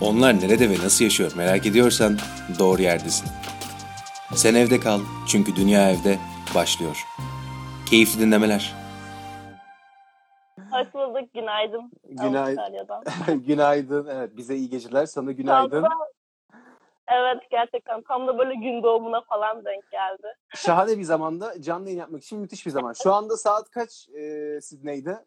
Onlar nerede ve nasıl yaşıyor merak ediyorsan doğru yerdesin. Sen evde kal çünkü dünya evde başlıyor. Keyifli dinlemeler. Hoş bulduk. Günaydın. Günaydın. Avustralya'dan. günaydın. Evet bize iyi geceler. Sana günaydın. Tam da- evet gerçekten tam da böyle gün doğumuna falan denk geldi. Şahane bir zamanda canlı yayın yapmak için müthiş bir zaman. Şu anda saat kaç e, Sydney'de?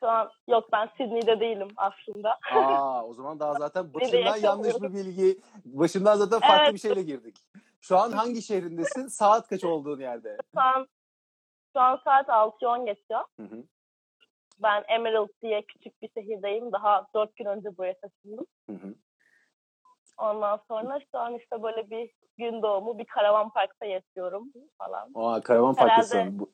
Şu an yok ben Sydney'de değilim aslında. Aa o zaman daha zaten başından yanlış bir bilgi. Başından zaten farklı Evet. bir şeyle girdik. Şu an hangi şehrindesin? Saat kaç olduğun yerde? Şu an şu an saat 6.10 geçiyor. Hı hı. Ben Emerald diye küçük bir şehirdeyim. Daha 4 gün önce buraya taşındım. Hı hı. Ondan sonra şu an işte böyle bir gün doğumu bir karavan parkta yaşıyorum falan. Aa karavan parktasın. Bu,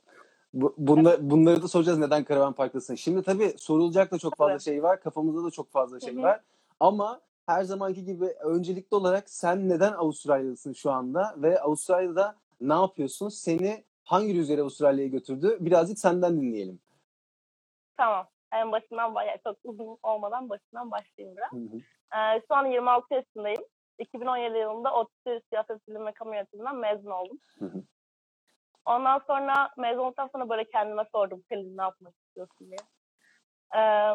bu, bunla- bunları da soracağız neden karavan parktasın. Şimdi tabii sorulacak da çok fazla Evet. şey var. Kafamızda da çok fazla şey var. Ama her zamanki gibi öncelikli olarak sen neden Avustralya'dasın şu anda ve Avustralya'da ne yapıyorsun? Seni hangi rüzgar Avustralya'ya götürdü? Birazcık senden dinleyelim. Tamam. En başından bayağı çok uzun olmadan başından başlayayım biraz. Hı hı. Ee, şu an 26 yaşındayım. 2017 yılında ODTÜ Siyaset Bilimi ve Kamu Yönetiminden mezun oldum. Hı hı. Ondan sonra mezun olduktan sonra böyle kendime sordum Selin ne yapmak istiyorsun diye. Ee,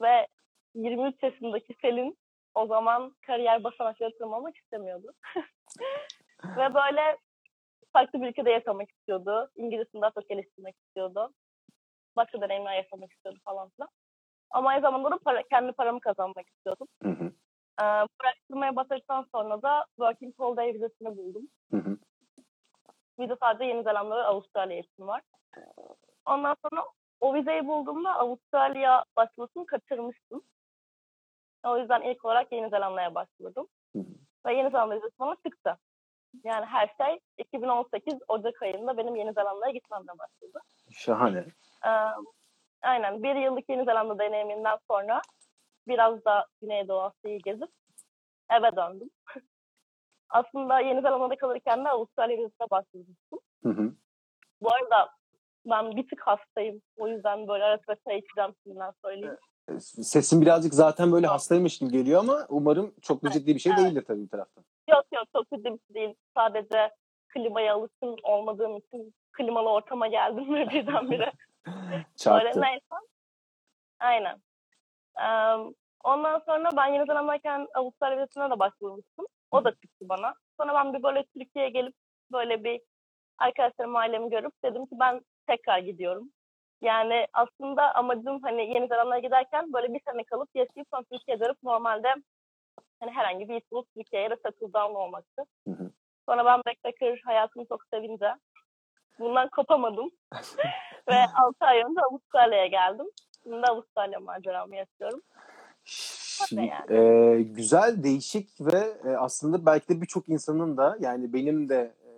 ve 23 yaşındaki Selin o zaman kariyer basamakları tırmanmak istemiyordu. ve böyle farklı bir ülkede yaşamak istiyordu. İngilizcesini daha çok geliştirmek istiyordu. Başka deneyimler yaşamak istiyordu falan filan. Ama aynı zamanda da para, kendi paramı kazanmak istiyordum. Hı hı. Ee, bu araştırmaya başladıktan sonra da Working Holiday vizesini buldum. Hı hı. Vize sadece Yeni Zelanda ve Avustralya için var. Ondan sonra o vizeyi bulduğumda Avustralya başvurusunu kaçırmıştım. O yüzden ilk olarak Yeni Zelanda'ya başvurdum. Ve Yeni Zelanda vizesi bana çıktı. Yani her şey 2018 Ocak ayında benim Yeni Zelanda'ya gitmemle başladı. Şahane. Ee, aynen bir yıllık Yeni Zelanda deneyiminden sonra biraz da Güneydoğu Asya'yı gezip eve döndüm. Aslında Yeni Zelanda'da kalırken de Avustralya vizesine başvurmuştum. Hı hı. Bu arada ben bir tık hastayım. O yüzden böyle ara sıra çay içeceğim şimdiden söyleyeyim. Sesin birazcık zaten böyle hastaymış gibi geliyor ama umarım çok da ciddi bir şey Evet. değildir tabii bir taraftan. Yok yok çok ciddi bir şey değil. Sadece klimaya alışkın olmadığım için klimalı ortama geldim ve birdenbire Çarptı. Öyle neyse. Aynen. Ee, ondan sonra ben Yeni Zelanda'dayken Avustralya vizesine de başvurmuştum. O da çıktı bana. Sonra ben bir böyle Türkiye'ye gelip böyle bir arkadaşlarım ailemi görüp dedim ki ben tekrar gidiyorum. Yani aslında amacım hani Yeni Zelanda'ya giderken böyle bir sene kalıp yaşayıp sonra Türkiye'ye dönüp normalde hani herhangi bir iş bulup Türkiye'ye de settle down olmaktı. Hı hı. Sonra ben backpacker hayatımı çok sevince bundan kopamadım. Ve 6 ay önce Avustralya'ya geldim. Şimdi Avustralya maceramı yaşıyorum. Yani. e, güzel, değişik ve e, aslında belki de birçok insanın da yani benim de e,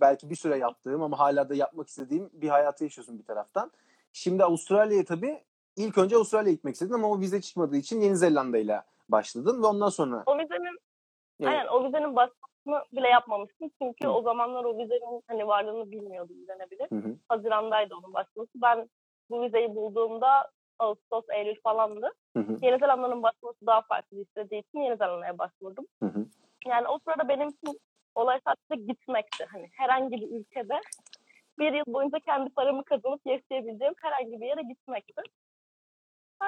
belki bir süre yaptığım ama hala da yapmak istediğim bir hayatı yaşıyorsun bir taraftan. Şimdi Avustralya'ya tabii ilk önce Avustralya'ya gitmek istedin ama o vize çıkmadığı için Yeni Zelanda ile başladın ve ondan sonra O vizenin, yani, aynen o vizenin başvurusunu bile yapmamıştım. Çünkü Hı. o zamanlar o vizenin hani varlığını bilmiyordum denebilir. Hı hı, Hazirandaydı onun başvurusu. Ben bu vizeyi bulduğumda Ağustos, Eylül falandı. hı hı, Yeni Zelanda'nın başvurusu daha farklı istediği için Yeni Zelanda'ya başvurdum. hı hı. Yani o sırada benim için olay sadece gitmekti. Hani herhangi bir ülkede bir yıl boyunca kendi paramı kazanıp yaşayabileceğim herhangi bir yere gitmekti.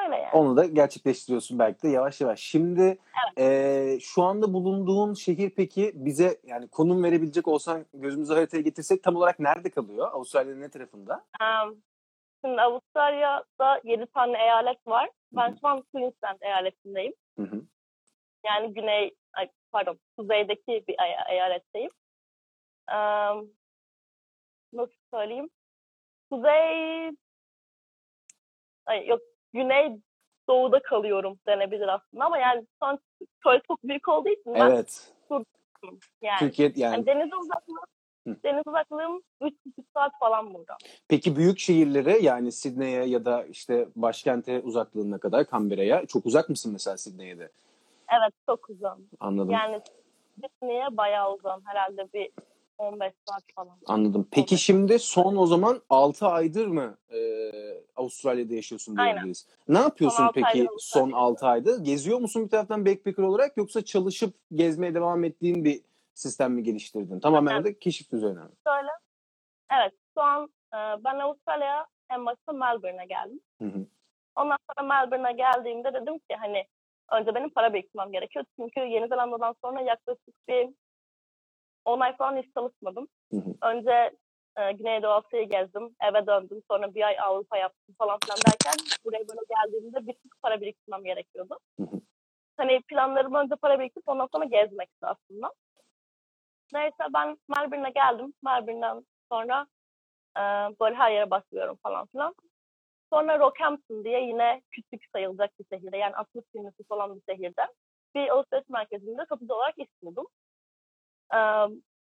Öyle yani. Onu da gerçekleştiriyorsun belki de yavaş yavaş. Şimdi e, şu anda bulunduğun şehir peki bize yani konum verebilecek olsan gözümüzü haritaya getirsek tam olarak nerede kalıyor? Avustralya'nın ne tarafında? Em, Şimdi Avustralya'da 7 tane eyalet var. Ben şu an Queensland eyaletindeyim. Hı hı. Yani güney, ay, pardon, kuzeydeki bir ey- eyaletteyim. Em, nasıl söyleyeyim? Kuzey, ay, yok güney doğuda kalıyorum denebilir aslında ama yani an köy çok büyük olduğu için ben Evet. yani, Türkiye yani yani deniz uzaklığım Deniz uzaklığım 3,5 saat falan burada. peki büyük şehirlere yani Sydney'e ya da işte başkente uzaklığına kadar Canberra'ya çok uzak mısın mesela Sydney'e de? Evet çok uzun. Anladım. Yani Sydney'e bayağı uzun. Herhalde bir 15 saat falan. Anladım. Peki şimdi son o zaman 6 aydır mı e, Avustralya'da yaşıyorsun diyebiliriz. Ne yapıyorsun Son peki son Avustralya'da 6 ayda? Geziyor musun bir taraftan backpacker olarak yoksa çalışıp gezmeye devam ettiğin bir sistem mi geliştirdin? Tamamen Evet. de keşif üzerine. Şöyle, evet şu an e, ben Avustralya'ya en başta Melbourne'e geldim. Hı hı. Ondan sonra Melbourne'e geldiğimde dedim ki hani önce benim para biriktirmem gerekiyor. Çünkü Yeni Zelanda'dan sonra yaklaşık bir 10 ay falan hiç çalışmadım. Hı hı. Önce e, Güneydoğu Asya'yı gezdim, eve döndüm. Sonra bir ay Avrupa yaptım falan filan derken buraya böyle geldiğimde bir tık para biriktirmem gerekiyordu. Hı hı. Hani planlarım önce para biriktirip ondan sonra gezmekti aslında. Neyse ben Melbourne'e geldim. Melbourne'den sonra e, böyle her yere başlıyorum falan filan. Sonra Rockhampton diye yine küçük sayılacak bir şehirde yani 60 bin nüfus olan bir şehirde bir alışveriş merkezinde satıcı olarak iş buldum. Ee,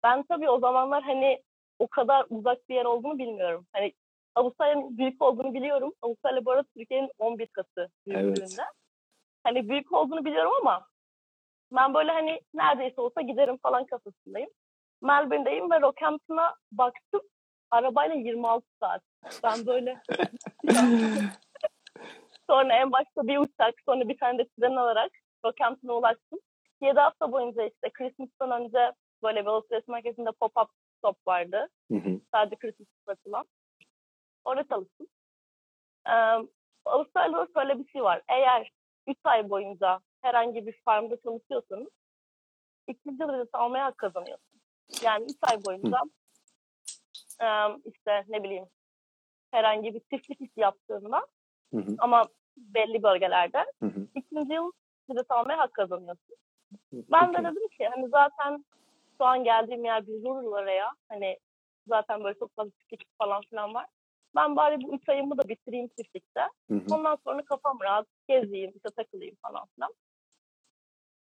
ben tabii o zamanlar hani o kadar uzak bir yer olduğunu bilmiyorum. Hani Avustralya'nın büyük olduğunu biliyorum. Avustralya bu arada Türkiye'nin 11 katı büyüklüğünde. Evet. Hani büyük olduğunu biliyorum ama ben böyle hani neredeyse olsa giderim falan kafasındayım. Melbourne'deyim ve Rockhampton'a baktım. Arabayla 26 saat. Ben böyle Sonra en başta bir uçak, sonra bir tane de tren alarak Rockhampton'a ulaştım. 7 hafta boyunca işte Christmas'tan önce böyle bir alışveriş merkezinde pop-up shop vardı. Hı hı. Sadece Christmas'ta açılan. Orada çalıştım. Ee, Avustralya'da şöyle bir şey var. Eğer 3 ay boyunca herhangi bir farmda çalışıyorsanız ikinci vizesi almaya hak kazanıyorsunuz. Yani 3 ay boyunca e, işte ne bileyim herhangi bir çiftlik işi yaptığında Hı hı. ama belli bölgelerde Hı hı. ikinci yıl vizesi almaya hak kazanıyorsun. Ben de dedim ki hani zaten şu an geldiğim yer bir rural araya. Hani zaten böyle çok fazla çiftlik falan filan var. Ben bari bu üç ayımı da bitireyim çiftlikte. Hı hı. Ondan sonra kafam rahat gezeyim, işte takılayım falan filan.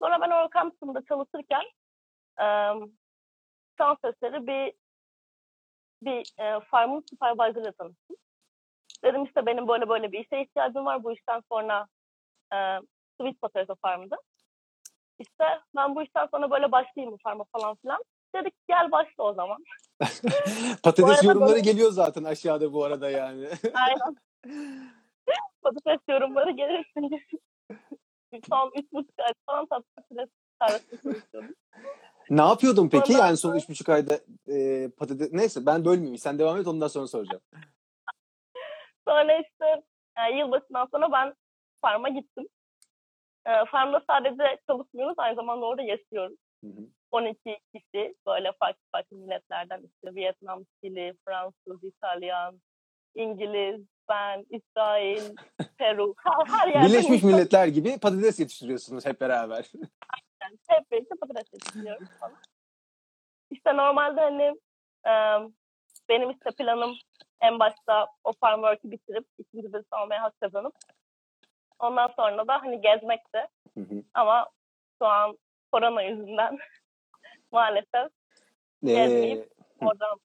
Sonra ben kampüsünde çalışırken e, şans eseri bir bir e, farmın supervisor'ıyla tanıştım. Dedim işte benim böyle böyle bir işe ihtiyacım var. Bu işten sonra e, sweet potato farmdı. İşte ben bu işten sonra böyle başlayayım bu farma falan filan. Dedik gel başla o zaman. Patates yorumları böyle- geliyor zaten aşağıda bu arada yani. Aynen. Patates yorumları gelir. Son üç buçuk ay falan patates tarifinde çalışıyordum. ne yapıyordun peki Ondan yani son üç buçuk ayda e, patates... Neyse ben bölmeyeyim. Sen devam et ondan sonra soracağım. Sonra işte e, yılbaşından sonra ben farma gittim. E, farmda sadece çalışmıyoruz aynı zamanda orada yaşıyoruz. Hı hı. 12 kişi böyle farklı farklı milletlerden işte Vietnam, Şili, Fransız, İtalyan, İngiliz, ben, İsrail, Peru, her, her yerden Birleşmiş insan- Milletler gibi patates yetiştiriyorsunuz hep beraber. yani hep birlikte patates yetiştiriyoruz falan. İşte normalde hani e, benim işte planım en başta o farm work'ü bitirip ikinci birisi almaya hak kazanıp ondan sonra da hani gezmekti. Hı hı. Ama şu an korona yüzünden maalesef Ee, gezmeyip oradan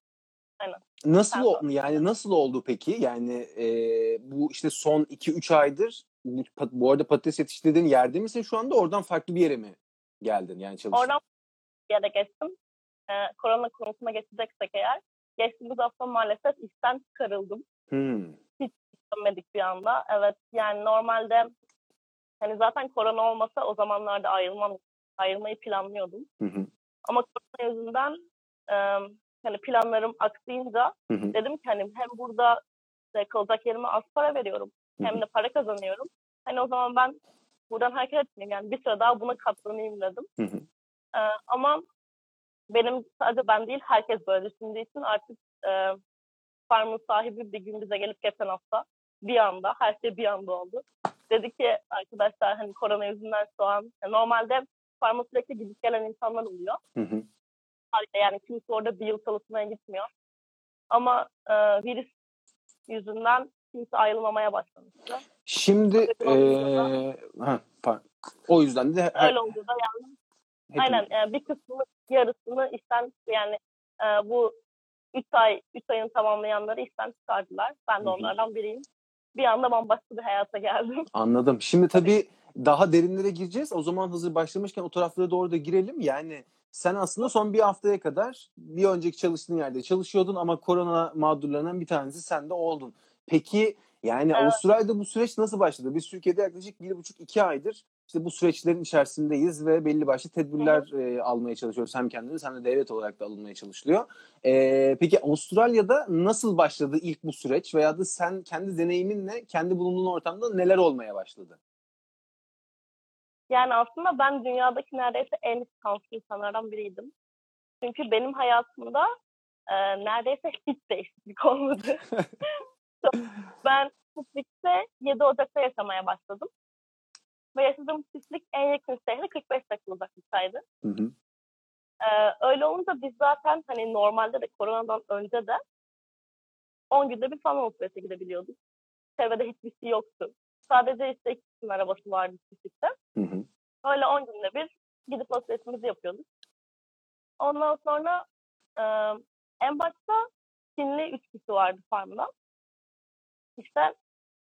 nasıl Sen o- yani nasıl oldu peki? Yani e, bu işte son 2-3 aydır bu, arada patates yetiştirdiğin yerde misin şu anda? Oradan farklı bir yere mi geldin yani çalıştın? oradan bir yere geçtim. E, korona konusuna geçeceksek eğer geçtiğimiz hafta maalesef işten çıkarıldım. Hmm. dönmedik bir anda. Evet yani normalde hani zaten korona olmasa o zamanlarda ayrılmam, ayrılmayı planlıyordum. Hı hı. Ama korona yüzünden e, hani planlarım aksayınca Hı hı. dedim ki hani hem burada işte kalacak yerime az para veriyorum Hı hem de para kazanıyorum. Hani o zaman ben buradan hareket etmeyeyim yani bir süre daha buna katlanayım dedim. Hı hı. E, ama benim sadece ben değil herkes böyle düşündüğü için artık e, farmın sahibi bir gün bize gelip geçen hafta bir anda her şey bir anda oldu. Dedi ki arkadaşlar hani korona yüzünden şu an yani normalde farma sürekli gidip gelen insanlar oluyor. Hı hı. Yani kimse orada bir yıl çalışmaya gitmiyor. Ama e, virüs yüzünden kimse ayrılmamaya başlamıştı. Şimdi eee, ha, o yüzden de her, Öyle oldu da yani hepimiz- aynen e, bir kısmını yarısını işten yani e, bu 3 ay 3 ayını tamamlayanları işten çıkardılar. Ben de onlardan biriyim. Bir anda bambaşka bir hayata geldim. Anladım. Şimdi tabii daha derinlere gireceğiz. O zaman hazır başlamışken o taraflara doğru da girelim. Yani sen aslında son bir haftaya kadar bir önceki çalıştığın yerde çalışıyordun ama korona mağdurlarından bir tanesi sen de oldun. Peki yani Evet. Avustralya'da bu süreç nasıl başladı? Biz Türkiye'de yaklaşık bir buçuk iki aydır işte bu süreçlerin içerisindeyiz ve belli başlı tedbirler e, almaya çalışıyoruz. Hem kendimiz hem de devlet olarak da alınmaya çalışılıyor. E, peki Avustralya'da nasıl başladı ilk bu süreç veya da sen kendi deneyiminle kendi bulunduğun ortamda neler olmaya başladı? Yani aslında ben dünyadaki neredeyse en şanslı insanlardan biriydim. Çünkü benim hayatımda e, neredeyse hiç değişiklik olmadı. ben çiftlikte 7 Ocak'ta yaşamaya başladım. Ve yaşadığım çiftlik en yakın şehre 45 dakika uzaklıktaydı. Hı hı. Ee, öyle olunca biz zaten hani normalde de koronadan önce de 10 günde bir falan alışverişe gidebiliyorduk. Çevrede hiçbir şey yoktu. Sadece işte ikisinin arabası vardı çiftlikte. Hı hı. Öyle 10 günde bir gidip alışverişimizi yapıyorduk. Ondan sonra e, en başta Çinli üç kişi vardı farmda. İşte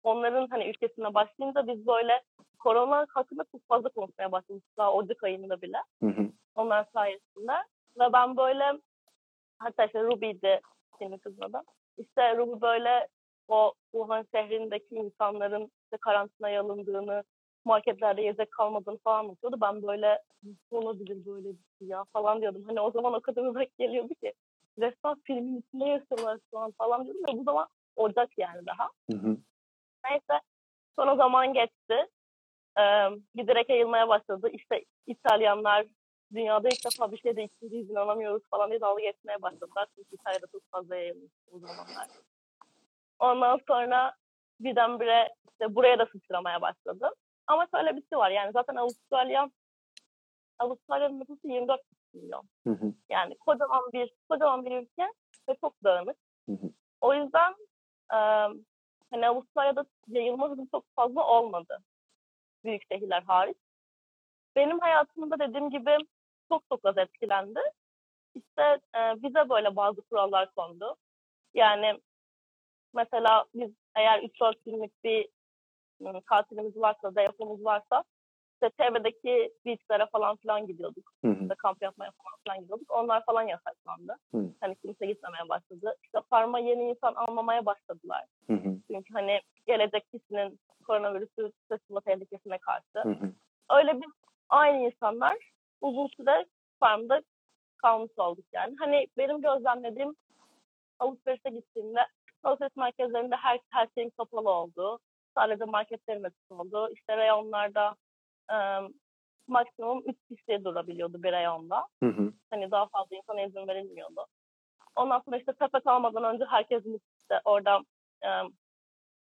onların hani ülkesine başlayınca biz böyle korona hakkında çok fazla konuşmaya başladık. Daha Ocak ayında bile. Hı hı. onlar sayesinde. Ve ben böyle hatta işte Ruby'di senin kızın adı. İşte Ruby böyle o Wuhan şehrindeki insanların işte karantinaya alındığını, marketlerde yiyecek kalmadığını falan anlatıyordu. Ben böyle nasıl olabilir böyle bir şey ya falan diyordum. Hani o zaman o kadar uzak geliyordu ki resmen filmin içinde yaşıyorlar şu an falan diyordum ve bu zaman Ocak yani daha. Hı hı. Neyse sonra zaman geçti. Ee, giderek yayılmaya başladı. İşte İtalyanlar dünyada ilk defa bir şeyde içindeyiz inanamıyoruz falan diye dalga geçmeye başladılar. Çünkü İtalya'da çok fazla yayılmış o zamanlar. Ondan sonra birdenbire işte buraya da sıçramaya başladı. Ama şöyle bir şey var yani zaten Avustralya Avustralya'nın nüfusu 24 milyon. Hı hı. Yani kocaman bir kocaman bir ülke ve çok dağınık. Hı hı. O yüzden e, hani Avustralya'da yayılma hızı çok fazla olmadı. Büyük şehirler hariç. Benim hayatımda dediğim gibi çok çok az etkilendi. İşte e, bize böyle bazı kurallar kondu. Yani mesela biz eğer 3-4 günlük bir e, tatilimiz varsa, dayafımız varsa işte çevredeki beachlere falan filan gidiyorduk. Hı hı. İşte kamp yapmaya falan filan gidiyorduk. Onlar falan yasaklandı. Hı. Hani kimse gitmemeye başladı. İşte farma yeni insan almamaya başladılar. Hı hı. Çünkü hani gelecek kişinin koronavirüsü taşıma tehlikesine karşı. Hı hı. Öyle biz aynı insanlar uzun süre farmda kalmış olduk yani. Hani benim gözlemlediğim alışverişe gittiğimde alışveriş merkezlerinde her, her şeyin kapalı olduğu, sadece marketlerin açık olduğu, işte reyonlarda e, maksimum 3 kişiye durabiliyordu bir reyonda. Hı hı. Hani daha fazla insana izin verilmiyordu. Ondan sonra işte sepet almadan önce herkesin işte orada e,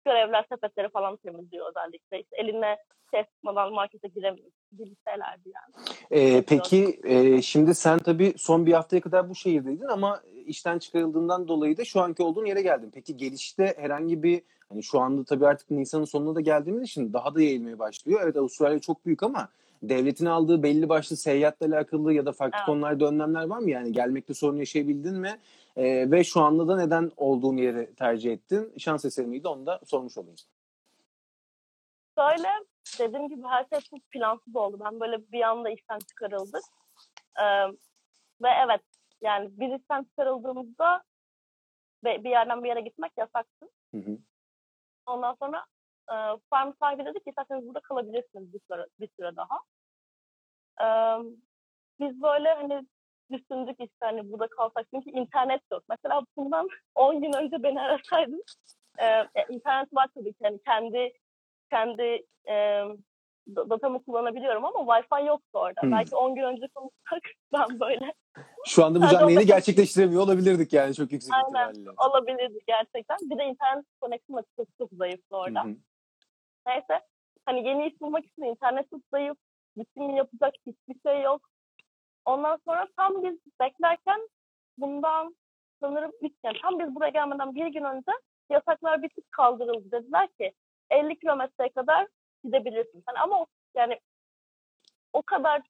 görevler sepetleri falan temizliyor özellikle. İşte eline şey sıkmadan markete giremiyor gibi şeylerdi yani. Ee, peki e, şimdi sen tabii son bir haftaya kadar bu şehirdeydin ama işten çıkarıldığından dolayı da şu anki olduğun yere geldin. Peki gelişte herhangi bir hani şu anda tabii artık Nisan'ın sonuna da geldiğimiz için daha da yayılmaya başlıyor. Evet Avustralya çok büyük ama devletin aldığı belli başlı seyahatle alakalı ya da farklı Evet. konularda önlemler var mı? Yani gelmekte sorun yaşayabildin mi? Ee, ve şu anda da neden olduğun yeri tercih ettin? Şans eseri miydi onu da sormuş olayım. Şöyle dediğim gibi her şey çok plansız oldu. Ben böyle bir anda işten çıkarıldık. Ee, ve evet yani biz işten çıkarıldığımızda ve bir yerden bir yere gitmek yasaktı. Hı hı. Ondan sonra e, farm sahibi dedi ki isterseniz burada kalabilirsiniz bir süre, bir süre daha. E, biz böyle hani düşündük işte hani burada kalsak çünkü internet yok. Mesela bundan 10 gün önce beni arasaydın e, e, internet var tabii ki hani kendi kendi e, da- datamı kullanabiliyorum ama Wi-Fi yoktu orada. Hmm. Belki 10 gün önce konuşsak ben böyle Şu anda bu canlı yayını gerçekleştiremiyor olabilirdik yani çok yüksek Aynen. ihtimalle. olabilirdi gerçekten. Bir de internet koneksiyonu çok çok zayıftı orada. Hı hı. Neyse hani yeni iş bulmak için internet çok zayıf. Bütün yapacak hiçbir şey yok. Ondan sonra tam biz beklerken bundan sanırım 3 yani tam biz buraya gelmeden bir gün önce yasaklar bir tık kaldırıldı. Dediler ki 50 kilometreye kadar gidebilirsin. Hani ama o- yani o kadar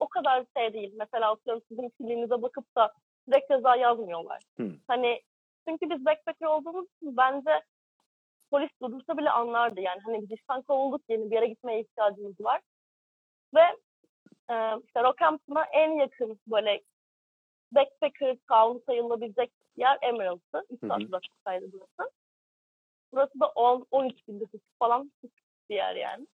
o kadar şey değil. Mesela atıyorum sizin kimliğinize bakıp da direkt ceza yazmıyorlar. Hı. Hani çünkü biz backpacker olduğumuz için bence polis durdursa bile anlardı. Yani hani biz işten kovulduk yeni bir yere gitmeye ihtiyacımız var. Ve e, işte Rockhampton'a en yakın böyle backpacker kavlu sayılabilecek yer Emerald'dı. 3 Hı hı. saat uzaklıktaydı burası. Burası da 10-13 bin nüfus falan bir yer yani.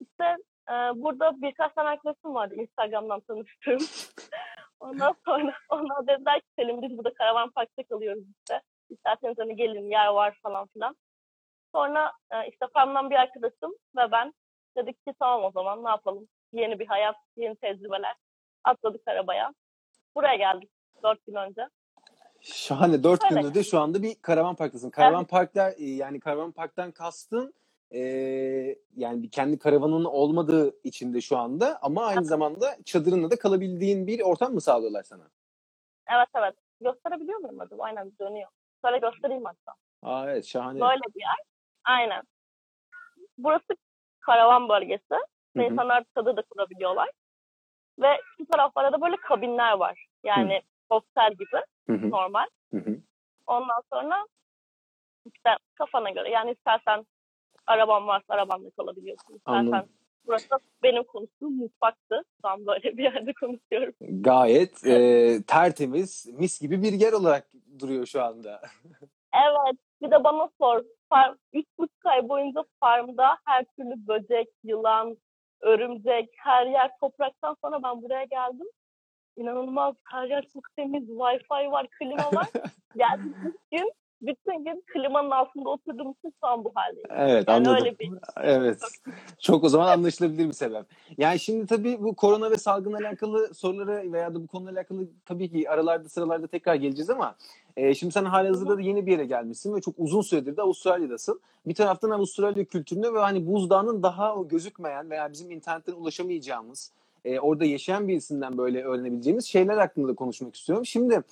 İşte e, burada birkaç tane arkadaşım vardı Instagram'dan tanıştığım. Ondan sonra onlar dediler ki Selim biz burada karavan parkta kalıyoruz işte. İsterseniz hani gelin yer var falan filan. Sonra e, işte Fam'dan bir arkadaşım ve ben dedik ki tamam o zaman ne yapalım. Yeni bir hayat, yeni tecrübeler. Atladık arabaya. Buraya geldik dört gün önce. Şahane. Dört Öyle. gündür de şu anda bir karavan parktasın. Karavan parklar e, yani karavan parktan kastın e, yani kendi karavanın olmadığı içinde şu anda ama aynı zamanda çadırında da kalabildiğin bir ortam mı sağlıyorlar sana? Evet evet. Gösterebiliyor muyum acaba? Aynen dönüyor. Şöyle göstereyim hatta. Aa evet şahane. Böyle bir yer. Aynen. Burası karavan bölgesi. Hı hı. insanlar çadır da kurabiliyorlar. Ve şu taraflarda da böyle kabinler var. Yani hostel gibi Hı hı, normal. hı hı. Ondan sonra işte kafana göre yani istersen araban varsa arabanda kalabiliyorsun. İstersen Anladım. burası benim konuştuğum mutfaktı. An böyle bir yerde konuşuyorum. Gayet e, tertemiz, mis gibi bir yer olarak duruyor şu anda. Evet. Bir de bana sor. Farm, üç buçuk ay boyunca farmda her türlü böcek, yılan, örümcek, her yer topraktan sonra ben buraya geldim. İnanılmaz. Her yer çok temiz. Wi-Fi var, klima var. Geldim ilk gün bütün gün klimanın altında oturduğum için şu an bu haldeyim. Evet Yani anladım. öyle bir Evet. Çok o zaman anlaşılabilir bir sebep. Yani şimdi tabii bu korona ve salgınla alakalı sorulara veya da bu konuyla alakalı tabii ki aralarda sıralarda tekrar geleceğiz ama e, şimdi sen halihazırda da yeni bir yere gelmişsin ve çok uzun süredir de Avustralya'dasın. Bir taraftan Avustralya kültürüne ve hani buzdağının daha o gözükmeyen veya bizim internetten ulaşamayacağımız e, orada yaşayan birisinden böyle öğrenebileceğimiz şeyler hakkında da konuşmak istiyorum. Şimdi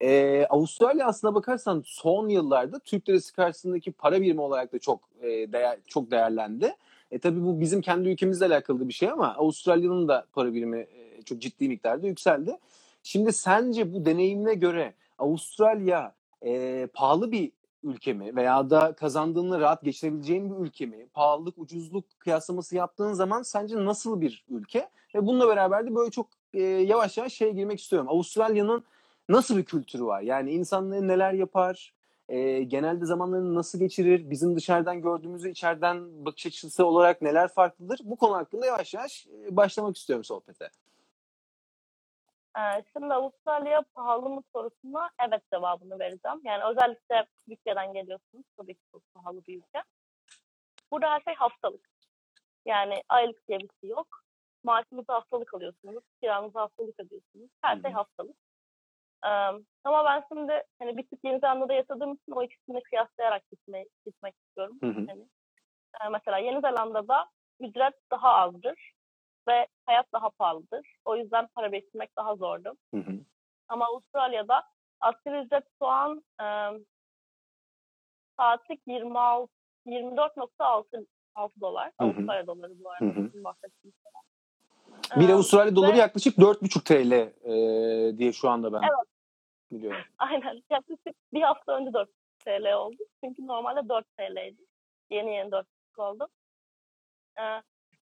e, Avustralya aslına bakarsan son yıllarda Türk lirası karşısındaki para birimi olarak da çok e, değer, çok değerlendi. E tabii bu bizim kendi ülkemizle alakalı bir şey ama Avustralya'nın da para birimi e, çok ciddi miktarda yükseldi. Şimdi sence bu deneyimine göre Avustralya e, pahalı bir ülke mi veya da kazandığını rahat geçirebileceğin bir ülke mi? Pahalılık, ucuzluk kıyaslaması yaptığın zaman sence nasıl bir ülke? Ve bununla beraber de böyle çok e, yavaş yavaş şeye girmek istiyorum. Avustralya'nın nasıl bir kültürü var? Yani insanları neler yapar? E, genelde zamanlarını nasıl geçirir? Bizim dışarıdan gördüğümüzü içeriden bakış açısı olarak neler farklıdır? Bu konu hakkında yavaş yavaş başlamak istiyorum sohbete. Ee, Şimdi Avustralya pahalı mı sorusuna evet cevabını vereceğim. Yani özellikle Türkiye'den geliyorsunuz. Tabii ki çok pahalı bir ülke. Burada her şey haftalık. Yani aylık diye bir şey yok. Maaşınızı haftalık alıyorsunuz. Kiranızı haftalık ödüyorsunuz. Her şey haftalık. Ee, ama ben şimdi hani bir tık Yeni Zelanda'da yaşadığım için o ikisini kıyaslayarak gitme, gitmek istiyorum. Hı hı. Hani, e, mesela Yeni Zelanda'da ücret daha azdır ve hayat daha pahalıdır. O yüzden para biriktirmek daha zordu. Hı hı. Ama Avustralya'da asgari ücret şu an e, saatlik 26 24.6 6 dolar. Hı hı. Avustralya doları bu arada. Hı hı. şey. Bir Ee, Avustralya doları ve- yaklaşık 4,5 TL e, diye şu anda ben Evet. biliyorum. Aynen. Yaklaşık bir hafta önce 4 TL oldu. Çünkü normalde 4 TL'ydi. Yeni yeni 4 oldu. Ee,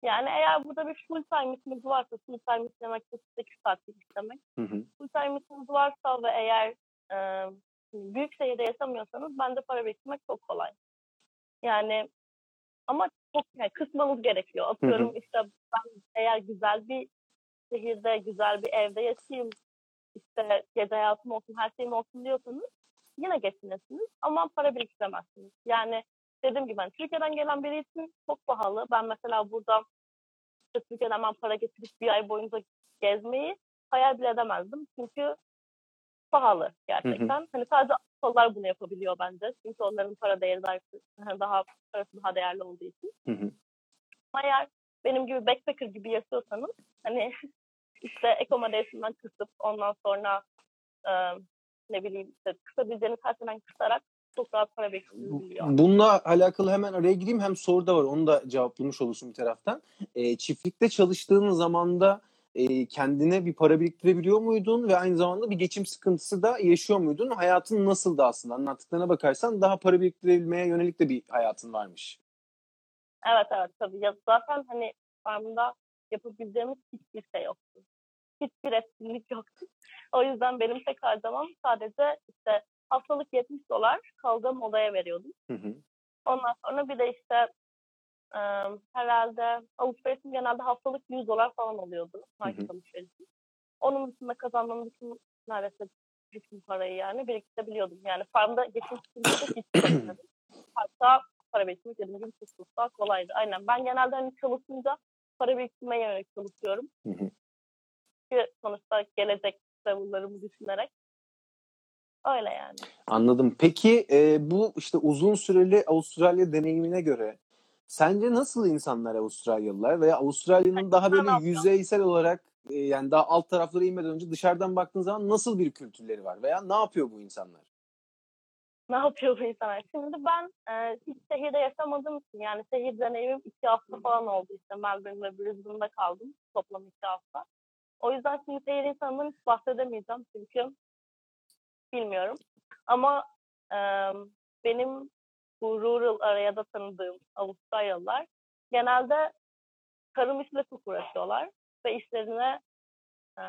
yani eğer burada bir full time işiniz varsa, full time iş demek de 8 saatlik iş demek. Hı hı. full time işiniz varsa ve eğer e, büyük şehirde yaşamıyorsanız bence para biriktirmek çok kolay. Yani ama çok yani kısmanız gerekiyor. Atıyorum işte ben eğer güzel bir şehirde, güzel bir evde yaşayayım, işte gece hayatım olsun, her şeyim olsun diyorsanız yine geçinirsiniz ama para biriktiremezsiniz. Yani dediğim gibi ben Türkiye'den gelen biri için çok pahalı. Ben mesela burada işte Türkiye'den ben para getirip bir ay boyunca gezmeyi hayal bile edemezdim. Çünkü pahalı gerçekten. Hani sadece Avrupalılar bunu yapabiliyor bence. Çünkü onların para değeri daha, daha parası daha değerli olduğu için. Hı hı. Ama eğer benim gibi backpacker gibi yaşıyorsanız hani işte accommodation'dan kısıp ondan sonra e, ne bileyim işte kısabileceğiniz her şeyden kısarak çok rahat para bekleyebiliyor. Bununla alakalı hemen araya gireyim. Hem soru da var. Onu da cevaplamış olursun bir taraftan. E, çiftlikte çalıştığın zamanda e, kendine bir para biriktirebiliyor muydun ve aynı zamanda bir geçim sıkıntısı da yaşıyor muydun? Hayatın nasıldı aslında? Anlattıklarına bakarsan daha para biriktirebilmeye yönelik de bir hayatın varmış. Evet evet tabii. Ya zaten hani farmda yapabileceğimiz hiçbir şey yoktu. Hiçbir etkinlik yoktu. O yüzden benim tek harcamam sadece işte haftalık 70 dolar kaldığım odaya veriyordum. Hı hı. Ondan sonra bir de işte e, herhalde alışverişim genelde haftalık 100 dolar falan oluyordu. Market alışverişim. Onun dışında kazandığım bütün neredeyse bütün parayı yani biriktirebiliyordum. Yani farmda geçim sıkıntısı hiç. Hatta para biriktirmek dediğim gibi çok daha kolaydı. Aynen. Ben genelde hani çalışınca para biriktirmeye yönelik çalışıyorum. Hı hı. Çünkü sonuçta gelecek travel'larımı düşünerek. Öyle yani. Anladım. Peki e, bu işte uzun süreli Avustralya deneyimine göre sence nasıl insanlar Avustralyalılar veya Avustralya'nın daha böyle Tamam. yüzeysel olarak e, yani daha alt taraflara inmeden önce dışarıdan baktığın zaman nasıl bir kültürleri var veya ne yapıyor bu insanlar? Ne yapıyor bu insanlar? Şimdi ben e, hiç şehirde yaşamadığım için yani şehir deneyimim iki hafta falan oldu işte Melbourne ve Brisbane'da kaldım toplam iki hafta. O yüzden şimdi şehir insanından hiç bahsedemeyeceğim çünkü bilmiyorum. Ama e, benim bu rural araya da tanıdığım Avustralyalılar genelde tarım işiyle çok uğraşıyorlar ve işlerine e,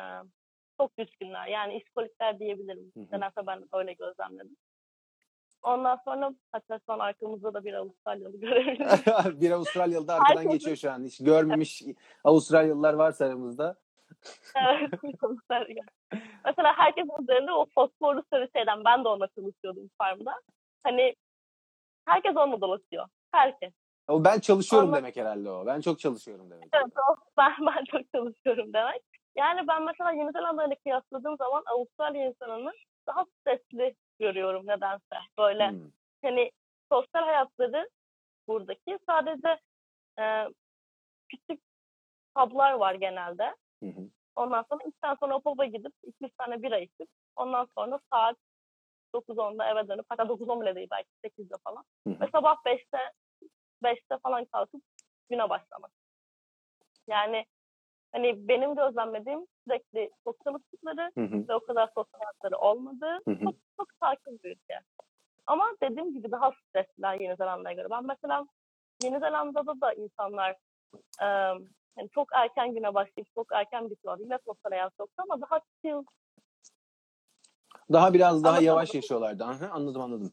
çok düşkünler. Yani işkolikler diyebilirim. Nedense ben öyle gözlemledim. Ondan sonra hatta an arkamızda da bir Avustralyalı görebiliriz. bir Avustralyalı da arkadan Herkesin- geçiyor şu an. Hiç görmemiş Avustralyalılar varsa aramızda. Mesela herkesin üzerinde o fosforlu sarı şeyden ben de onunla çalışıyordum farmda. Hani herkes onunla dolaşıyor. Herkes. O ben çalışıyorum Ama- demek herhalde o. Ben çok çalışıyorum demek. Evet, o, ben, ben çok çalışıyorum demek. Yani ben mesela Yeni Zelanda ile kıyasladığım zaman Avustralya insanını daha stresli görüyorum nedense. Böyle Hmm. hani sosyal hayatları buradaki sadece e, küçük publar var genelde. Hı hı. Ondan sonra iki tane sonra pub'a gidip iki üç tane bira içip ondan sonra saat 9-10'da eve dönüp hatta 9-10 bile değil belki 8'de falan. Hı hı. Ve sabah 5'te 5'te falan kalkıp güne başlamak. Yani hani benim gözlemlediğim sürekli çok çalıştıkları Hı hı. ve o kadar sosyal hayatları olmadığı Hı hı. çok, çok sakin bir ülke. Ama dediğim gibi daha stresliler Yeni Zelanda'ya göre. Ben mesela Yeni Zelanda'da da insanlar e, yani çok erken güne başlayıp çok erken bitiyor. Yine sosyal hayat yoktu ama daha chill. Daha biraz daha Anlatamadım. yavaş yaşıyorlardı. Aha, anladım anladım.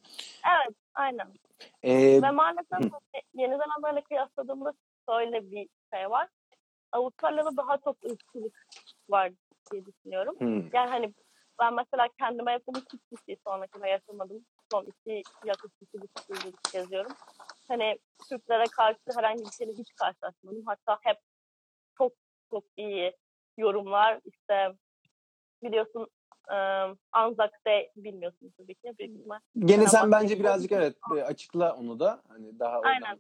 Evet, aynen. Ee, Ve maalesef Yeni Zelanda ile kıyasladığımda şöyle bir şey var. Avustralya'da daha çok ırkçılık var diye düşünüyorum. hmm. Yani hani ben mesela kendime yapılmış hiçbir şey sonrakine yaşamadım. Son iki yaklaşık iki buçuk yıldır geziyorum. Hani Türklere karşı herhangi bir şeyle hiç karşılaşmadım. Hatta hep çok çok iyi yorumlar. İşte biliyorsun Anzac Day bilmiyorsun tabii ki. Büyük ihtimal. Gene sen bence birazcık evet açıkla onu da. Hani daha. Aynen.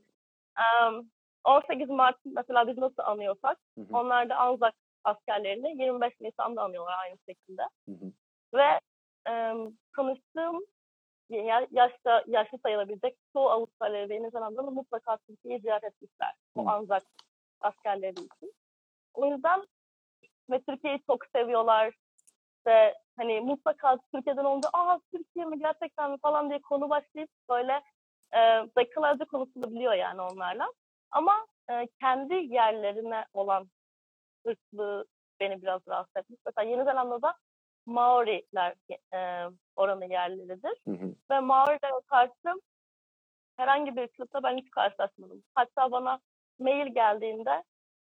Im, 18 Mart mesela biz nasıl anıyorsak Hı hı, onlar da Anzak askerlerini 25 Nisan'da anıyorlar aynı şekilde. hı hı. Ve ım, tanıştığım ya- yaşta yaşlı sayılabilecek çoğu Avustralyalı ve Yeni Zelandalı mutlaka Türkiye'yi ziyaret etmişler. O Hı. Anzak askerleri için. O yüzden ve Türkiye'yi çok seviyorlar. İşte hani mutlaka Türkiye'den olunca aa Türkiye mi gerçekten mi falan diye konu başlayıp böyle e, dakikalarca konuşulabiliyor yani onlarla. Ama e, kendi yerlerine olan ırklığı beni biraz rahatsız etmiş. Mesela Yeni Zelanda'da Maoriler e, oranın yerleridir. Hı hı. Ve Maorilere karşı herhangi bir ırkçılıkla ben hiç karşılaşmadım. Hatta bana mail geldiğinde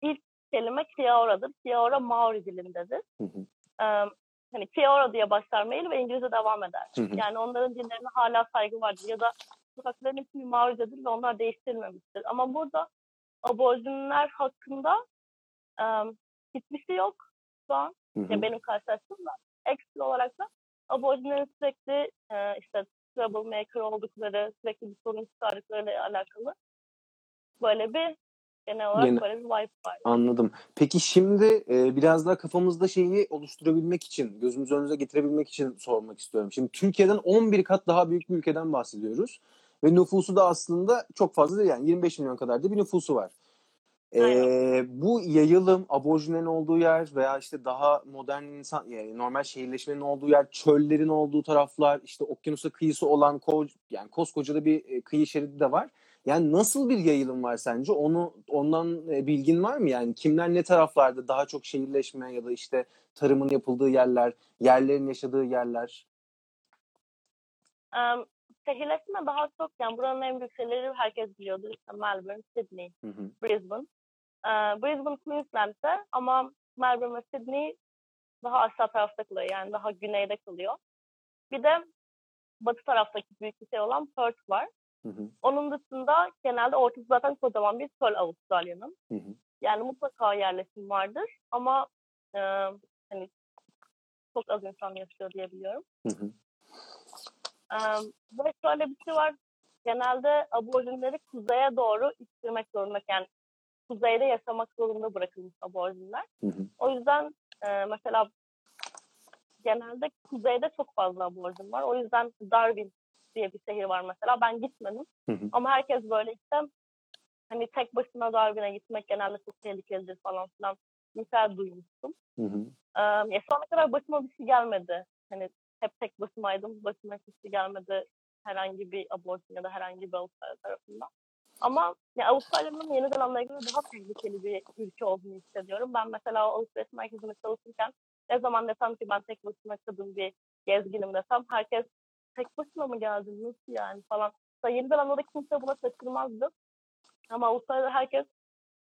ilk kelime Kiaora'dır. Kiaora Maori dilindedir. Hı hı. Ee, hani Kiaora diye başlar mail ve İngilizce devam eder. Hı hı. Yani onların dillerine hala saygı vardır. Ya da sokakların ismi Maorice'dir ve onlar değiştirilmemiştir. Ama burada aborjinler hakkında e, hiçbir şey yok şu an. Hı hı. Ya benim karşılaştığım da ekstra olarak da aborjinlerin sürekli e, işte troublemaker oldukları, sürekli bir sorun çıkardıklarıyla alakalı böyle bir genel olarak Gene- böyle bir vibe var. Anladım. Peki şimdi e, biraz daha kafamızda şeyi oluşturabilmek için, gözümüz önünüze getirebilmek için sormak istiyorum. Şimdi Türkiye'den 11 kat daha büyük bir ülkeden bahsediyoruz. Ve nüfusu da aslında çok fazla değil yani 25 milyon kadar da bir nüfusu var. E, bu yayılım, aborjinlerin olduğu yer veya işte daha modern insan, yani normal şehirleşmenin olduğu yer, çöllerin olduğu taraflar, işte okyanusa kıyısı olan ko yani koskoca da bir kıyı şeridi de var. Yani nasıl bir yayılım var sence? Onu ondan e, bilgin var mı? Yani kimler ne taraflarda daha çok şehirleşme ya da işte tarımın yapıldığı yerler, yerlerin yaşadığı yerler? Um, şehirleşme daha çok yani buranın en büyük şehirleri herkes biliyordur. İşte Melbourne, Sydney, Hı hı. Brisbane. Ee, Brisbane Queensland'de ama Melbourne ve Sydney daha aşağı tarafta kalıyor. Yani daha güneyde kalıyor. Bir de batı taraftaki büyük bir şey olan Perth var. Hı hı. Onun dışında genelde ortası zaten kocaman bir çöl Avustralya'nın. Hı hı. Yani mutlaka yerleşim vardır ama e, hani çok az insan yaşıyor diyebiliyorum. Hı hı. Ee, ve şöyle bir şey var. Genelde aborjinleri kuzeye doğru ittirmek zorunda. Yani kuzeyde yaşamak zorunda bırakılmış aborjinler. Hı hı. O yüzden e, mesela genelde kuzeyde çok fazla aborjin var. O yüzden Darwin diye bir şehir var mesela. Ben gitmedim. Hı hı. Ama herkes böyle işte hani tek başına Darwin'e gitmek genelde çok tehlikelidir falan filan. Misal duymuştum. Hı hı. Ee, ya şu ana kadar başıma bir şey gelmedi. Hani hep tek başımaydım. Başıma hiçbir şey gelmedi. Herhangi bir abortion ya da herhangi bir Avustralya tarafından. Ama ya Avustralya'nın Yeni Zelanda'ya göre daha tehlikeli bir ülke olduğunu hissediyorum. Ben mesela alışveriş merkezinde çalışırken ne zaman desem ki ben tek başıma kadın bir gezginim desem herkes tek başına mı geldin nasıl yani falan. Mesela Yeni Zelanda'da kimse buna şaşırmazdı. Ama Avustralya'da herkes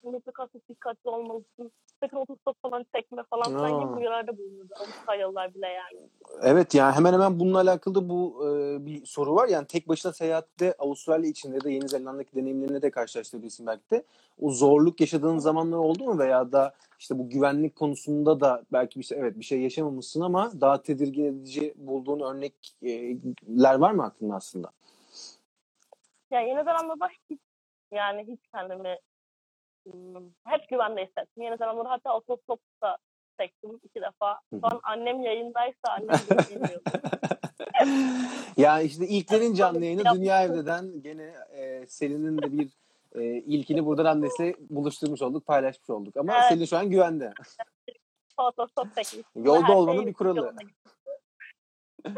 mutlaka çok dikkatli olmalısın. Sakın otostop falan çekme falan filan gibi uyarılarda bulunuyordu. Avustralyalılar bile yani. Evet yani hemen hemen bununla alakalı da bu e, bir soru var. Yani tek başına seyahatte Avustralya içinde de Yeni Zelanda'daki deneyimlerine de karşılaştırabilirsin belki de. O zorluk yaşadığın zamanlar oldu mu veya da işte bu güvenlik konusunda da belki bir şey evet bir şey yaşamamışsın ama daha tedirgin edici bulduğun örnekler var mı aklında aslında? Ya Yeni Zelanda'da hiç yani hiç kendimi hep güvende hissettim. Yeni Zelanda'da hatta otostopta çektim iki defa. An annem yayındaysa annem beni bilmiyor. ya işte ilklerin canlı yayını yaptım. Dünya Evde'den gene e, Selin'in de bir e, ilkini buradan annesi buluşturmuş olduk, paylaşmış olduk. Ama Evet. Selin şu an güvende. Otostop çekmiştim. Yolda Her şey olmanın bir kuralı.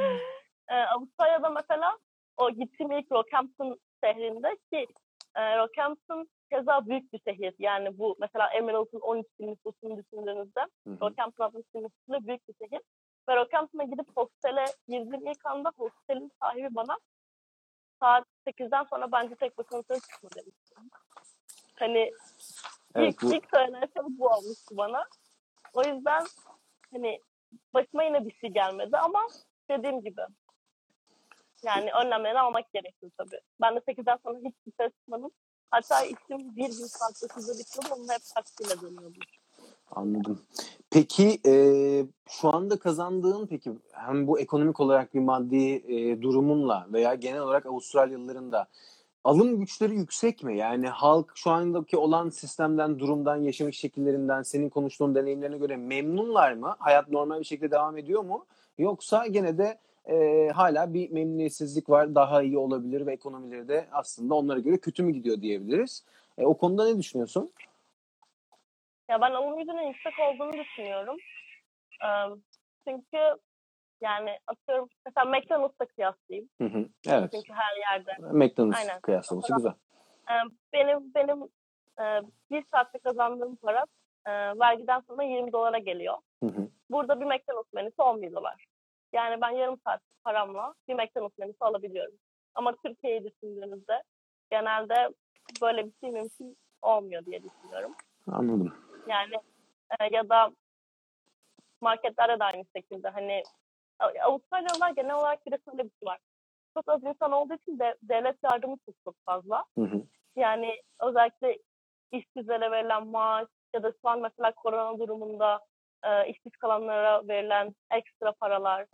Ee, Avustralya'da mesela o gittiğim ilk Rockhampton şehrinde ki e, Rockhampton keza büyük bir şehir. Yani bu mesela Emerald'ın 13 bin nüfusunu düşündüğünüzde. Rockhampton 60 bin nüfusuyla büyük bir şehir. Ve Rockhampton'a gidip hostele girdiğim ilk anda hostelin sahibi bana saat 8'den sonra bence tek başına dışarı çıkma demişti. Hani Evet, ilk, bu- ilk söylenen şey bu olmuştu bana. O yüzden hani başıma yine bir şey gelmedi ama dediğim gibi yani önlemleri almak gerekiyor tabii. Ben de 8'den sonra hiç dışarı çıkmadım. Hatta işim bir gün size bitiyordu. Onun hep taksiyle dönüyordum. Anladım. Peki e, şu anda kazandığın peki hem bu ekonomik olarak bir maddi e, durumunla veya genel olarak Avustralyalıların da alım güçleri yüksek mi? Yani halk şu andaki olan sistemden, durumdan, yaşam şekillerinden, senin konuştuğun deneyimlerine göre memnunlar mı? Hayat normal bir şekilde devam ediyor mu? Yoksa gene de e, hala bir memnuniyetsizlik var, daha iyi olabilir ve ekonomileri de aslında onlara göre kötü mü gidiyor diyebiliriz. E, o konuda ne düşünüyorsun? Ya ben alım gücünün yüksek olduğunu düşünüyorum. Ee, çünkü yani atıyorum mesela McDonald's'a kıyaslayayım. Hı hı. Evet. Çünkü her yerde McDonald's kıyaslaması güzel. Ee, benim benim e, bir saatte kazandığım para e, vergiden sonra 20 dolara geliyor. Hı hı. Burada bir McDonald's menüsü 11 dolar. Yani ben yarım saat paramla bir McDonald's menüsü alabiliyorum. Ama Türkiye'yi düşündüğünüzde genelde böyle bir şey mümkün olmuyor diye düşünüyorum. Anladım. Yani e, ya da marketlerde de aynı şekilde hani Avustralyalılar genel olarak bir de şöyle bir şey var. Çok az insan olduğu için de devlet yardımı çok çok fazla. Hı hı. Yani özellikle işsizlere verilen maaş ya da şu an mesela korona durumunda e, işsiz kalanlara verilen ekstra paralar.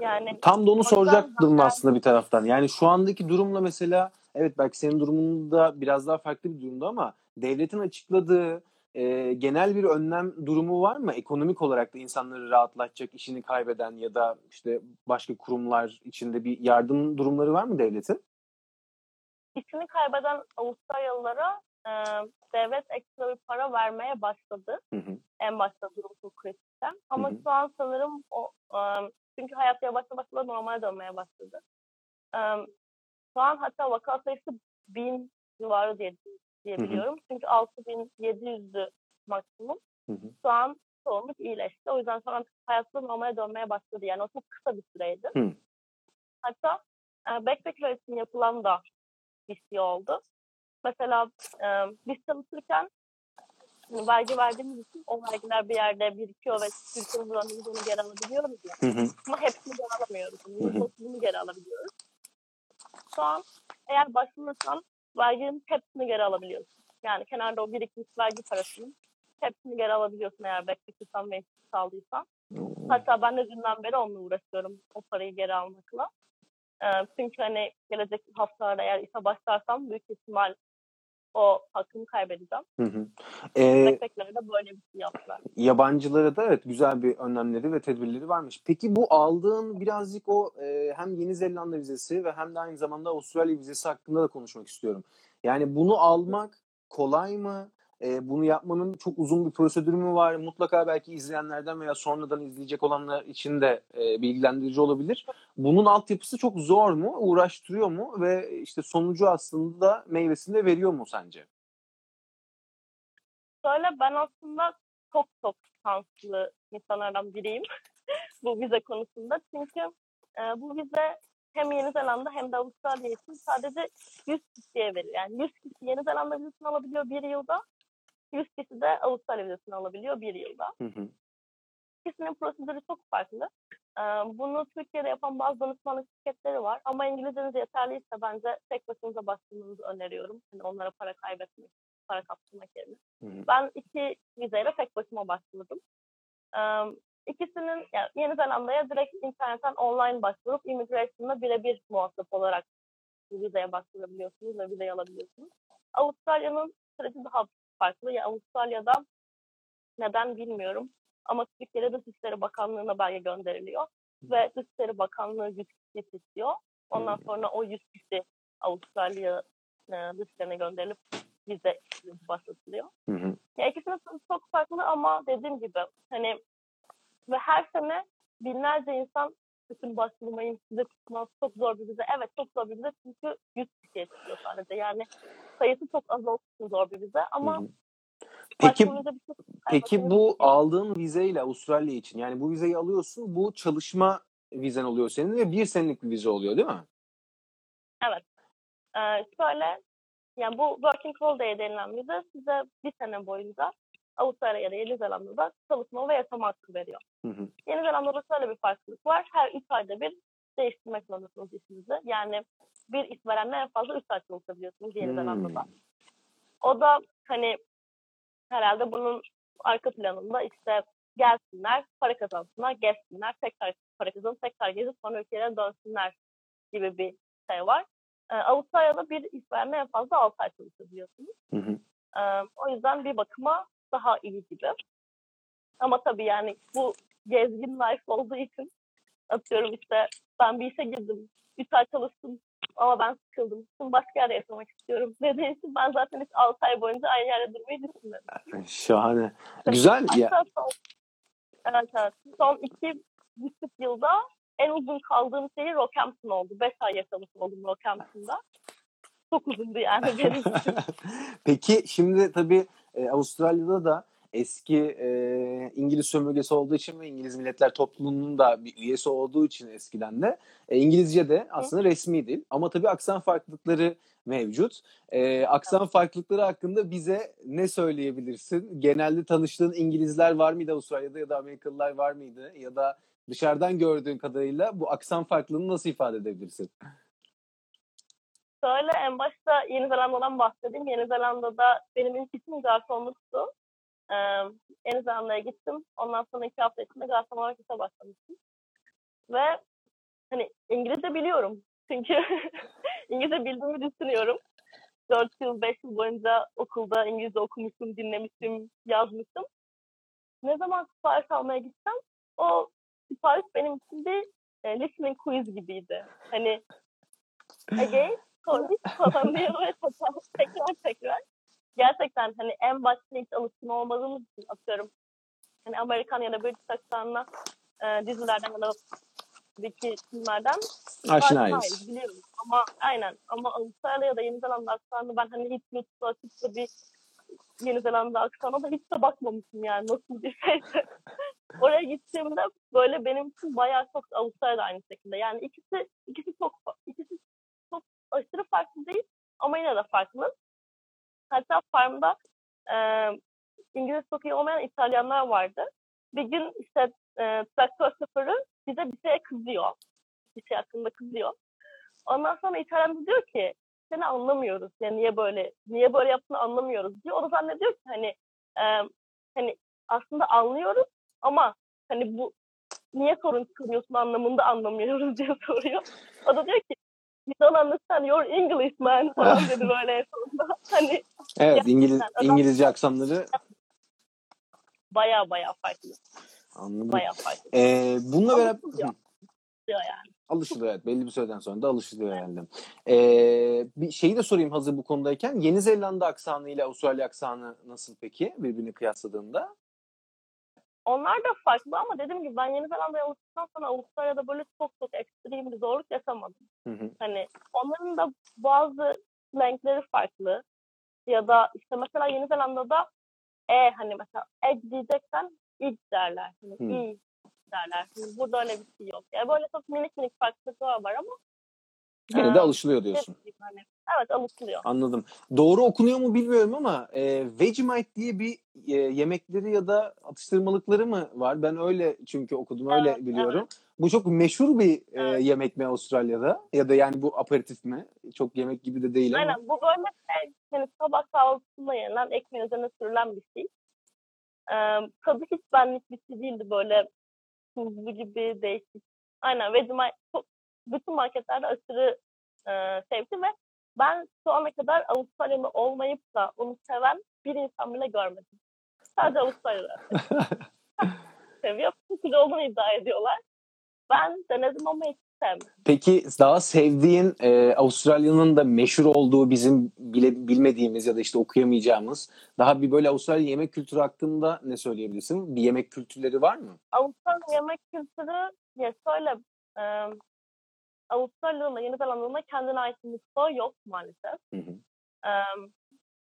Yani Tam da onu soracaktım zaten- aslında bir taraftan. Yani şu andaki durumla mesela evet belki senin durumunda biraz daha farklı bir durumda ama devletin açıkladığı e, genel bir önlem durumu var mı? Ekonomik olarak da insanları rahatlatacak işini kaybeden ya da işte başka kurumlar içinde bir yardım durumları var mı devletin? işini kaybeden Avustralyalılara e, devlet ekstra bir para vermeye başladı. Hı hı. En başta durum çok kritikken. Ama Hı hı. şu an sanırım o e, çünkü hayat yavaş yavaş da normale dönmeye başladı. E, şu an hatta vaka sayısı bin civarı diye, diye Hı hı. Çünkü 6700'dü maksimum. Hı hı. Şu an çoğunluk iyileşti. O yüzden sonra hayatı normale dönmeye başladı. Yani o çok kısa bir süreydi. Hı. Hatta e, backpackler için yapılan da bir şey oldu. Mesela e, biz çalışırken hani vergi verdiğimiz için o vergiler bir yerde birikiyor ve Türkiye'nin buranın onu geri alabiliyoruz ya. Hı hı. Ama hepsini geri alamıyoruz. %30'unu geri alabiliyoruz. Şu an eğer başvurursan verginin hepsini geri alabiliyorsun. Yani kenarda o birikmiş vergi parasının hepsini geri alabiliyorsun eğer bekletirsen ve kaldıysan. Hatta ben de dünden beri onunla uğraşıyorum o parayı geri almakla. Ee, çünkü hani gelecek haftalarda eğer işe başlarsam büyük ihtimal o hakkımı kaybedeceğim. Hı hı. Ee, de böyle bir şey yaptılar. yabancılara da evet güzel bir önlemleri ve tedbirleri varmış. Peki bu aldığın birazcık o e, hem Yeni Zelanda vizesi ve hem de aynı zamanda Avustralya vizesi hakkında da konuşmak istiyorum. Yani bunu almak kolay mı? E, bunu yapmanın çok uzun bir prosedürü mü var? Mutlaka belki izleyenlerden veya sonradan izleyecek olanlar için de e, bilgilendirici olabilir. Bunun altyapısı çok zor mu? Uğraştırıyor mu? Ve işte sonucu aslında meyvesini de veriyor mu sence? Şöyle ben aslında çok çok şanslı insanlardan biriyim bu vize konusunda. Çünkü e, bu vize hem Yeni Zelanda hem de Avustralya için sadece 100 kişiye veriyor. Yani 100 kişi Yeni Zelanda vizesini alabiliyor bir yılda. 100 kişi de Avustralya vizesini alabiliyor bir yılda. Hı hı. İkisinin prosedürü çok farklı. Ee, Bunu Türkiye'de yapan bazı danışmanlık şirketleri var. Ama İngilizceniz yeterliyse bence tek başınıza başlamanızı öneriyorum. Yani onlara para kaybetmek, para kaptırmak yerine. Hı hı. Ben iki vizeyle tek başıma başvurdum. Ee, İkisinin, yani Yeni Zelanda'ya direkt internetten online başvurup immigration'la birebir muhatap olarak vizeye başvurabiliyorsunuz ve vizeyi alabiliyorsunuz. Avustralya'nın süreci daha farklı. Ya Avustralya'da neden bilmiyorum. Ama Türkiye'de Dışişleri Bakanlığı'na belge gönderiliyor. Ve Dışişleri Bakanlığı 100 kişi seçiyor. Ondan sonra o 100 kişi Avustralya e, dışlarına gönderilip vize başlatılıyor. Hı hı. Ya ikisinin çok farklı ama dediğim gibi hani ve her sene binlerce insan bütün başvurmayı size tutmaz. Çok zor bir vize. Evet çok zor bir vize çünkü 100 kişiye çıkıyor sadece. Yani sayısı çok az için zor bir vize ama. Peki şey Peki bu aldığın vizeyle Avustralya için yani bu vizeyi alıyorsun bu çalışma vizen oluyor senin ve bir senelik bir vize oluyor değil mi? Evet. Ee, şöyle yani bu Working Holiday denilen vize size bir sene boyunca Avustralya ya da Yeni Zelanda'da çalışma ve yaşama hakkı veriyor. Hı hı. Yeni Zelanda'da şöyle bir farklılık var. Her 3 ayda bir değiştirmek zorundasınız işinizi. Yani bir işverenle en fazla 3 ay çalışabiliyorsunuz Yeni Hmm. Zelanda'da. O da hani herhalde bunun arka planında işte gelsinler, para kazansınlar, gezsinler, tekrar para kazanıp tekrar gezip sonra ülkelerine dönsünler gibi bir şey var. Ee, Avustralya'da bir işverenle en fazla 6 ay çalışabiliyorsunuz. Hı hı. Ee, o yüzden bir bakıma daha iyi gibi. Ama tabii yani bu gezgin life olduğu için atıyorum işte ben bir işe girdim. 3 ay çalıştım ama ben sıkıldım. Başka yerde yaşamak istiyorum. İçin ben zaten hiç 6 ay boyunca aynı yerde durmayı düşünmedim. Şahane. Güzel ya. Son, evet, evet. son iki buçuk yılda en uzun kaldığım şehir Rockhampton oldu. 5 ay yaşamış oldum Rockhampton'da. Çok uzundu yani benim için. Peki şimdi tabii e, Avustralya'da da eski e, İngiliz sömürgesi olduğu için ve İngiliz Milletler Topluluğu'nun da bir üyesi olduğu için eskiden de e, İngilizce de aslında resmi dil. Ama tabii aksan farklılıkları mevcut. E, aksan farklılıkları hakkında bize ne söyleyebilirsin? Genelde tanıştığın İngilizler var mıydı Avustralya'da ya da Amerikalılar var mıydı? Ya da dışarıdan gördüğün kadarıyla bu aksan farklılığını nasıl ifade edebilirsin? Şöyle en başta Yeni Zelanda'dan bahsedeyim. Yeni Zelanda'da benim ilk işim garsonluktu. Ee, Yeni Zelanda'ya gittim. Ondan sonra iki hafta içinde garson olarak işe başlamıştım. Ve hani İngilizce biliyorum. Çünkü İngilizce bildiğimi düşünüyorum. 4 yıl, 5 yıl boyunca okulda İngilizce okumuştum, dinlemiştim, yazmıştım. Ne zaman sipariş almaya gitsem o sipariş benim için bir e, listening quiz gibiydi. Hani again, sonra falan diye böyle tekrar tekrar. Gerçekten hani en başta hiç alışkın olmadığımız için atıyorum hani Amerikan ya da British aksanına e, dizilerden ya da Netflix'teki filmlerden Aşinayız. biliyorum. Ama aynen ama Avustralya ya da Yeni Zelanda aksanı ben hani hiç YouTube'da açıp da bir Yeni Zelanda aksanına da hiç de bakmamışım yani nasıl bir şeyse. Oraya gittiğimde böyle benim için bayağı çok Avustralya aynı şekilde. Yani ikisi ikisi çok ikisi çok aşırı farklı değil ama yine de farklı. Hatta farmda e, İngiliz çok iyi olmayan İtalyanlar vardı. Bir gün işte e, traktör şoförü bize bir şeye kızıyor. Bir şey hakkında kızıyor. Ondan sonra İtalyan diyor ki seni anlamıyoruz. Yani niye böyle niye böyle yaptığını anlamıyoruz diyor. O da zannediyor ki hani e, hani aslında anlıyoruz ama hani bu niye sorun çıkarıyorsun anlamında anlamıyoruz diye soruyor. O da diyor ki you don't understand your English man falan dedi böyle sonunda. Hani Evet İngiliz. İngilizce aksanları baya baya farklı. anladım. Baya farklı Ee, bununla Ama beraber yani. alışılıyor evet. Belli bir süreden sonra da alışılıyor herhalde. Ee, bir şeyi de sorayım hazır bu konudayken. Yeni Zelanda aksanı ile Avustralya aksanı nasıl peki birbirini kıyasladığında? Onlar da farklı ama dediğim gibi ben Yeni Zelanda'ya alıştıktan sonra Avustralya'da böyle çok çok ekstrem bir zorluk yaşamadım. Hı hı. Hani onların da bazı renkleri farklı. Ya da işte mesela Yeni Zelanda'da e hani mesela egg diyeceksen ig derler. Hani Hmm. i derler. Hani burada öyle bir şey yok. Yani böyle çok minik minik farklılıklar var ama Yine de alışılıyor diyorsun. hani, evet alışılıyor. Anladım. Doğru okunuyor mu bilmiyorum ama e, Vegemite diye bir e, yemekleri ya da atıştırmalıkları mı var? Ben öyle çünkü okudum, öyle Evet, biliyorum. Bu çok meşhur bir e, yemek mi Avustralya'da? Ya da yani bu aperatif mi? Çok yemek gibi de değil ama. Aynen bu böyle şey, hani sabah kahvaltısında yenilen ekmeğin üzerine sürülen bir şey. Ee, tadı hiç benlik bir şey değildi böyle tuzlu gibi değişik. Aynen Vegemite çok, bütün marketlerde aşırı e, sevdi ve ben şu ana kadar Avustralyalı olmayıp da onu seven bir insan bile görmedim. Sadece Avustralyalılar seviyor. Güzel olduğunu iddia ediyorlar. Ben denedim ama hiç sevmedim. Peki daha sevdiğin e, Avustralya'nın da meşhur olduğu bizim bile, bilmediğimiz ya da işte okuyamayacağımız daha bir böyle Avustralya yemek kültürü hakkında ne söyleyebilirsin? Bir yemek kültürleri var mı? Avustralya yemek kültürü ya şöyle e, Avustralya'da Yeni Zelanda'da kendine ait mutfağı yok maalesef. Hı hı. E,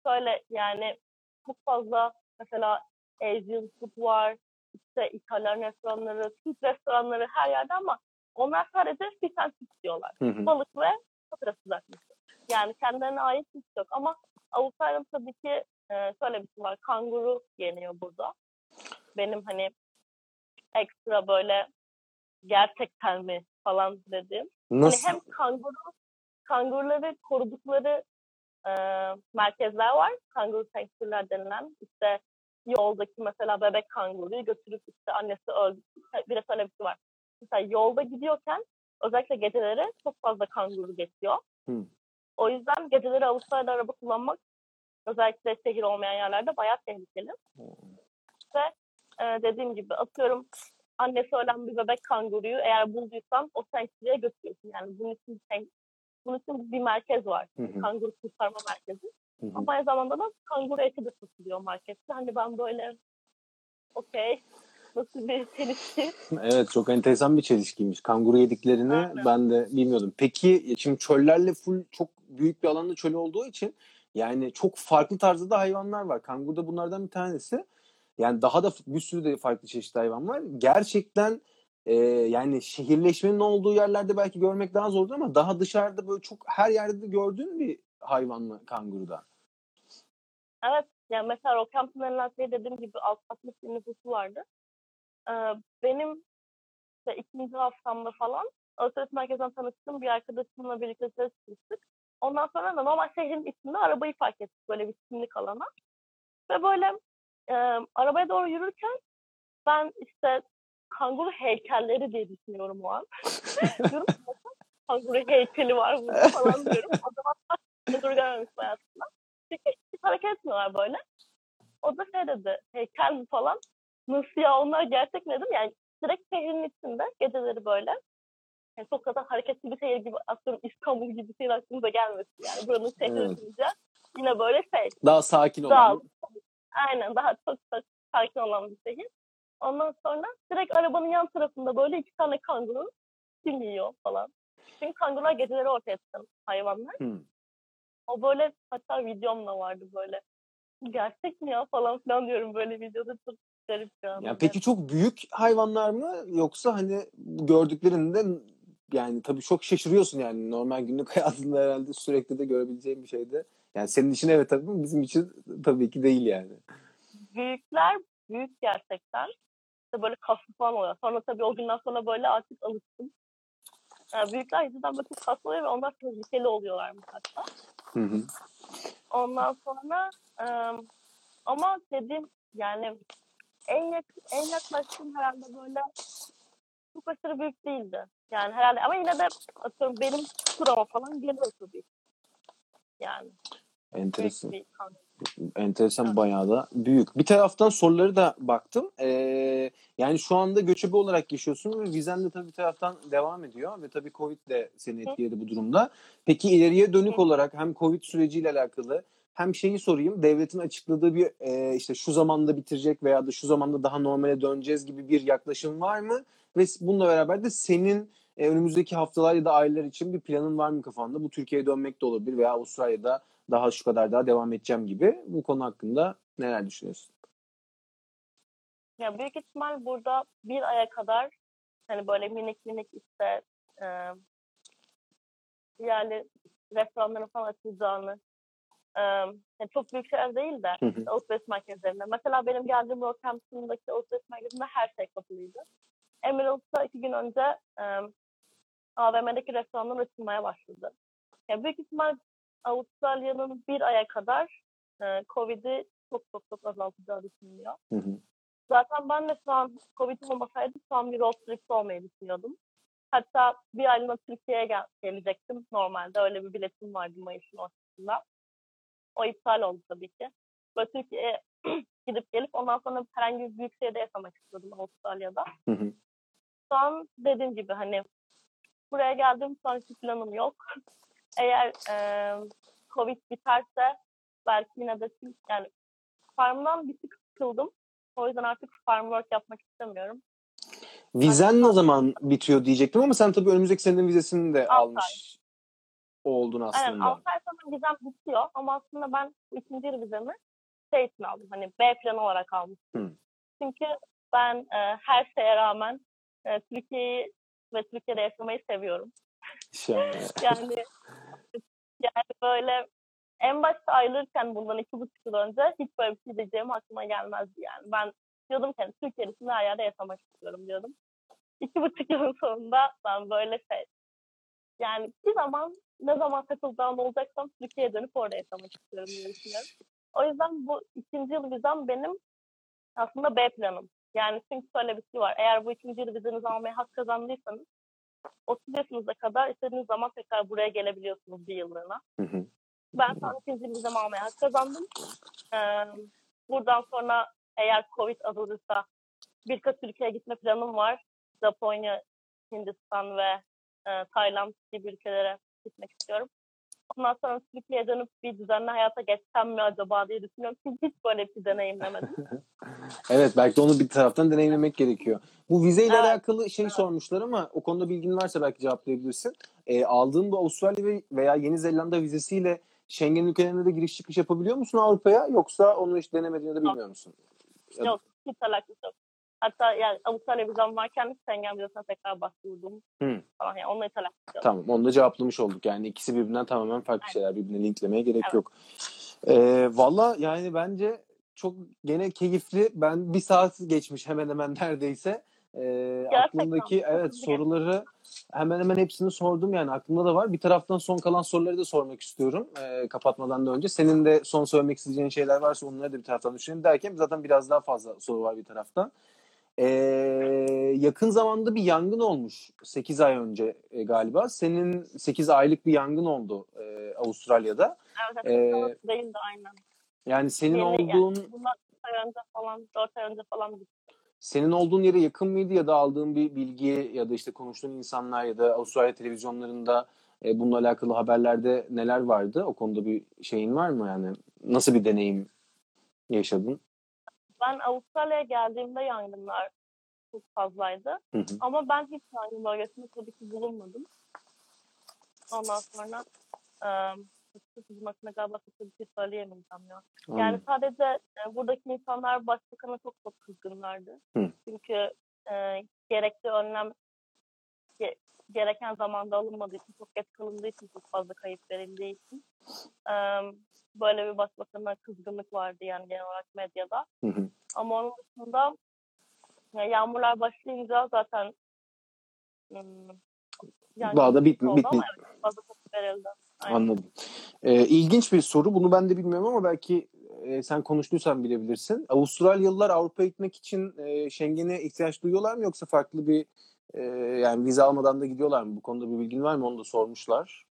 şöyle yani çok fazla mesela Asian food var, işte İtalyan restoranları, Türk restoranları her yerde ama onlar sadece fish and chips diyorlar. Hı hı. Balık ve patates kızartması. Yani kendilerine ait hiç yok ama Avustralya'da tabii ki e, şöyle bir şey var. Kanguru yeniyor burada. Benim hani ekstra böyle gerçekten mi falan dediğim. Nasıl? Hani hem kanguru, kanguruları korudukları e, merkezler var. Kanguru sanctuary'ler denilen. İşte yoldaki mesela bebek kanguruyu götürüp işte annesi öldü. Bir şey var. Mesela yolda gidiyorken özellikle geceleri çok fazla kanguru geçiyor. Hı. O yüzden geceleri Avustralya'da araba kullanmak özellikle şehir olmayan yerlerde bayağı tehlikeli. Ve e, dediğim gibi atıyorum annesi ölen bir bebek kanguruyu eğer bulduysan o sanctuary'e götürüyorsun. Yani bunun için, bunun için bir merkez var. Hı hı. Kanguru kurtarma merkezi. Hı hı. Ama aynı zamanda da kanguru eti de satılıyor markette. Hani ben böyle okey nasıl bir çelişki. Evet çok enteresan bir çelişkiymiş. Kanguru yediklerini Aynen. ben de bilmiyordum. Peki şimdi çöllerle full çok büyük bir alanda çöl olduğu için yani çok farklı tarzda da hayvanlar var. Kanguru da bunlardan bir tanesi. Yani daha da bir sürü de farklı çeşitli hayvan var. Gerçekten e, yani şehirleşmenin olduğu yerlerde belki görmek daha zordur ama daha dışarıda böyle çok her yerde de gördüğün bir hayvan mı kanguruda? Evet yani mesela Rockhampton Enlant'te dediğim gibi 60 bin nüfusu vardı. Ee, benim işte ikinci haftamda falan alışveriş merkezinden tanıştığım bir arkadaşımla birlikte dışarı çıkmıştık. Ondan sonra da normal şehrin içinde arabayı park ettik böyle bir çimlik alana. Ve böyle e, arabaya doğru yürürken ben işte kanguru heykelleri diye düşünüyorum o an. diyorum kanguru heykeli var burada falan diyorum. O zaman kanguru görmemiştim hayatımda. Çünkü hiç hareket etmiyorlar böyle. O da şey dedi, heykel mi falan. Nasıl ya onlar gerçek mi dedim. Yani direkt şehrin içinde geceleri böyle. Yani çok kadar hareketli bir şehir gibi atıyorum İstanbul gibi bir şehir aklımıza gelmesin. Yani buranın şehri Evet. evet. yine böyle şey. Daha sakin Daha, olan. aynen daha çok çok sakin olan bir şehir. Ondan sonra direkt arabanın yan tarafında böyle iki tane kanguru kim yiyor falan. Çünkü kangurular geceleri ortaya çıkan hayvanlar. Hı. O böyle hatta videomla vardı böyle. Gerçek mi ya falan filan diyorum böyle videoda çok garip an. Yani peki çok büyük hayvanlar mı yoksa hani gördüklerinde yani tabii çok şaşırıyorsun yani normal günlük hayatında herhalde sürekli de görebileceğin bir şeydi. Yani senin için evet tabii ama bizim için tabii ki değil yani. Büyükler büyük gerçekten. İşte böyle kaslı falan oluyor. Sonra tabii o günden sonra böyle artık alıştım. Yani büyükler yüzünden böyle çok kaslı oluyor ve onlar tehlikeli oluyorlarmış hatta. Hı hı. Ondan sonra ıı, ama dediğim yani en yakın, en yaklaştığım herhalde böyle çok aşırı büyük değildi. Yani herhalde ama yine de atıyorum benim kurama falan geliyor tabii. Yani büyük Enteresan. bir. Enteresan Evet. bayağı da büyük. Bir taraftan soruları da baktım. Ee, yani şu anda göçebe olarak yaşıyorsun ve vizen de tabii bir taraftan devam ediyor ve tabii Covid de seni etkiledi bu durumda. Peki ileriye dönük olarak hem Covid süreciyle alakalı hem şeyi sorayım. Devletin açıkladığı bir e, işte şu zamanda bitirecek veya da şu zamanda daha normale döneceğiz gibi bir yaklaşım var mı? Ve bununla beraber de senin e, önümüzdeki haftalar ya da aylar için bir planın var mı kafanda? Bu Türkiye'ye dönmek de olabilir veya Avustralya'da daha şu kadar daha devam edeceğim gibi. Bu konu hakkında neler düşünüyorsun? Ya büyük ihtimal burada bir aya kadar hani böyle minik minik işte e, yerli restoranların falan açılacağını e, yani çok büyük şeyler değil de işte alışveriş merkezlerinde. Mesela benim geldiğim Rockhampton'daki alışveriş merkezinde her şey kapalıydı. Emerald'da iki gün önce e, AVM'deki restoranlar açılmaya başladı. Yani büyük ihtimal Avustralya'nın bir aya kadar e, Covid'i çok çok çok azaltacağı düşünülüyor. Hı hı. Zaten ben de şu an Covid olmasaydı şu an bir road trip olmayı düşünüyordum. Hatta bir aylığına Türkiye'ye gel- gelecektim. Normalde öyle bir biletim vardı Mayıs'ın ortasında. O iptal oldu tabii ki. Böyle Türkiye'ye gidip gelip ondan sonra herhangi bir büyük şehirde yaşamak istiyordum Avustralya'da. Hı hı. Şu an dediğim gibi hani buraya geldim şu an hiçbir planım yok. Eğer e, Covid biterse belki yine de yani farmdan bir tık sıkıldım. O yüzden artık farm work yapmak istemiyorum. Vizen ne zaman bitiyor diyecektim ama sen tabii önümüzdeki senenin vizesini de Altı almış oldun aslında. Aynen 6 ay sonra vizem bitiyor ama aslında ben ikinci yıl vizemi şey için aldım. Hani B planı olarak almıştım. Hı. Çünkü ben e, her şeye rağmen e, Türkiye'yi ve Türkiye'de yaşamayı seviyorum. Yani yani böyle en başta ayrılırken bundan iki buçuk yıl önce hiç böyle bir şey diyeceğim aklıma gelmezdi yani. Ben diyordum ki hani Türkiye dışında her yerde yaşamak istiyorum diyordum. İki buçuk yılın sonunda ben böyle şey yani bir zaman ne zaman takıldığım olacaksam Türkiye'ye dönüp orada yaşamak istiyorum diye düşünüyorum. O yüzden bu ikinci yıl vizem benim aslında B planım. Yani çünkü şöyle bir şey var. Eğer bu ikinci yıl vizenizi almaya hak kazandıysanız 30 yaşınıza kadar istediğiniz zaman tekrar buraya gelebiliyorsunuz bir yıllığına. Hı hı. Ben an ikinci vizemi almaya hak kazandım. Ee, buradan sonra eğer Covid azalırsa birkaç ülkeye gitme planım var. Japonya, Hindistan ve e, Tayland gibi ülkelere gitmek istiyorum. Ondan sonra Türkiye'ye dönüp bir düzenli hayata geçsem mi acaba diye düşünüyorum. Çünkü hiç böyle bir deneyimlemedim. Evet belki de onu bir taraftan deneyimlemek gerekiyor. Bu vizeyle Evet. alakalı şey sormuşlar ama o konuda bilgin varsa belki cevaplayabilirsin. E, aldığın bu Avustralya ve- veya Yeni Zelanda vizesiyle Schengen ülkelerine de giriş çıkış yapabiliyor musun Avrupa'ya yoksa onu hiç denemediğini de bilmiyor musun? Ya- yok, hiç alakası yok. Hatta yani Avustralya vizem varken Schengen vizesine tekrar başvurdum Hı. falan. Yani onunla hiç alakası yok. Tamam onu da cevaplamış olduk. Yani ikisi birbirinden tamamen farklı şeyler. Birbirine linklemeye gerek Evet. yok. Ee, Valla yani bence çok gene keyifli. Ben bir saat geçmiş hemen hemen neredeyse. Ee, aklımdaki evet soruları hemen hemen hepsini sordum yani aklımda da var. Bir taraftan son kalan soruları da sormak istiyorum ee, kapatmadan da önce. Senin de son söylemek isteyeceğin şeyler varsa onları da bir taraftan düşünelim derken zaten biraz daha fazla soru var bir taraftan. Ee, yakın zamanda bir yangın olmuş 8 ay önce e, galiba. Senin 8 aylık bir yangın oldu e, Avustralya'da. Evet, Ee, evet. de aynen. Yani senin Yeni, olduğun Yani bundan 3 ay önce falan, 4 ay önce falan gitti. Senin olduğun yere yakın mıydı ya da aldığın bir bilgi ya da işte konuştuğun insanlar ya da Avustralya televizyonlarında e, bununla alakalı haberlerde neler vardı? O konuda bir şeyin var mı yani? Nasıl bir deneyim yaşadın? Ben Avustralya'ya geldiğimde yangınlar çok fazlaydı. Hı hı. Ama ben hiç yangın bölgesinde tabii ki bulunmadım. Ondan sonra e, bizim hakkında galiba çok da bir şey söyleyemeyeceğim ya. Yani Anladım. sadece e, buradaki insanlar başbakana çok çok kızgınlardı. Hı. Çünkü e, gerekli önlem ge- gereken zamanda alınmadığı için, çok geç kalındığı için, çok fazla kayıp verildiği için e, böyle bir başbakana kızgınlık vardı yani genel olarak medyada. Hı hı. Ama onun dışında ya yağmurlar başlayınca zaten yani Daha da bit, bitmi. ama evet, fazla verildi. Aynen. Anladım. Ee, ilginç bir soru. Bunu ben de bilmiyorum ama belki e, sen konuştuysan bilebilirsin. Avustralyalılar Avrupa'ya gitmek için e, Schengen'e ihtiyaç duyuyorlar mı yoksa farklı bir e, yani vize almadan da gidiyorlar mı? Bu konuda bir bilgin var mı? Onu da sormuşlar.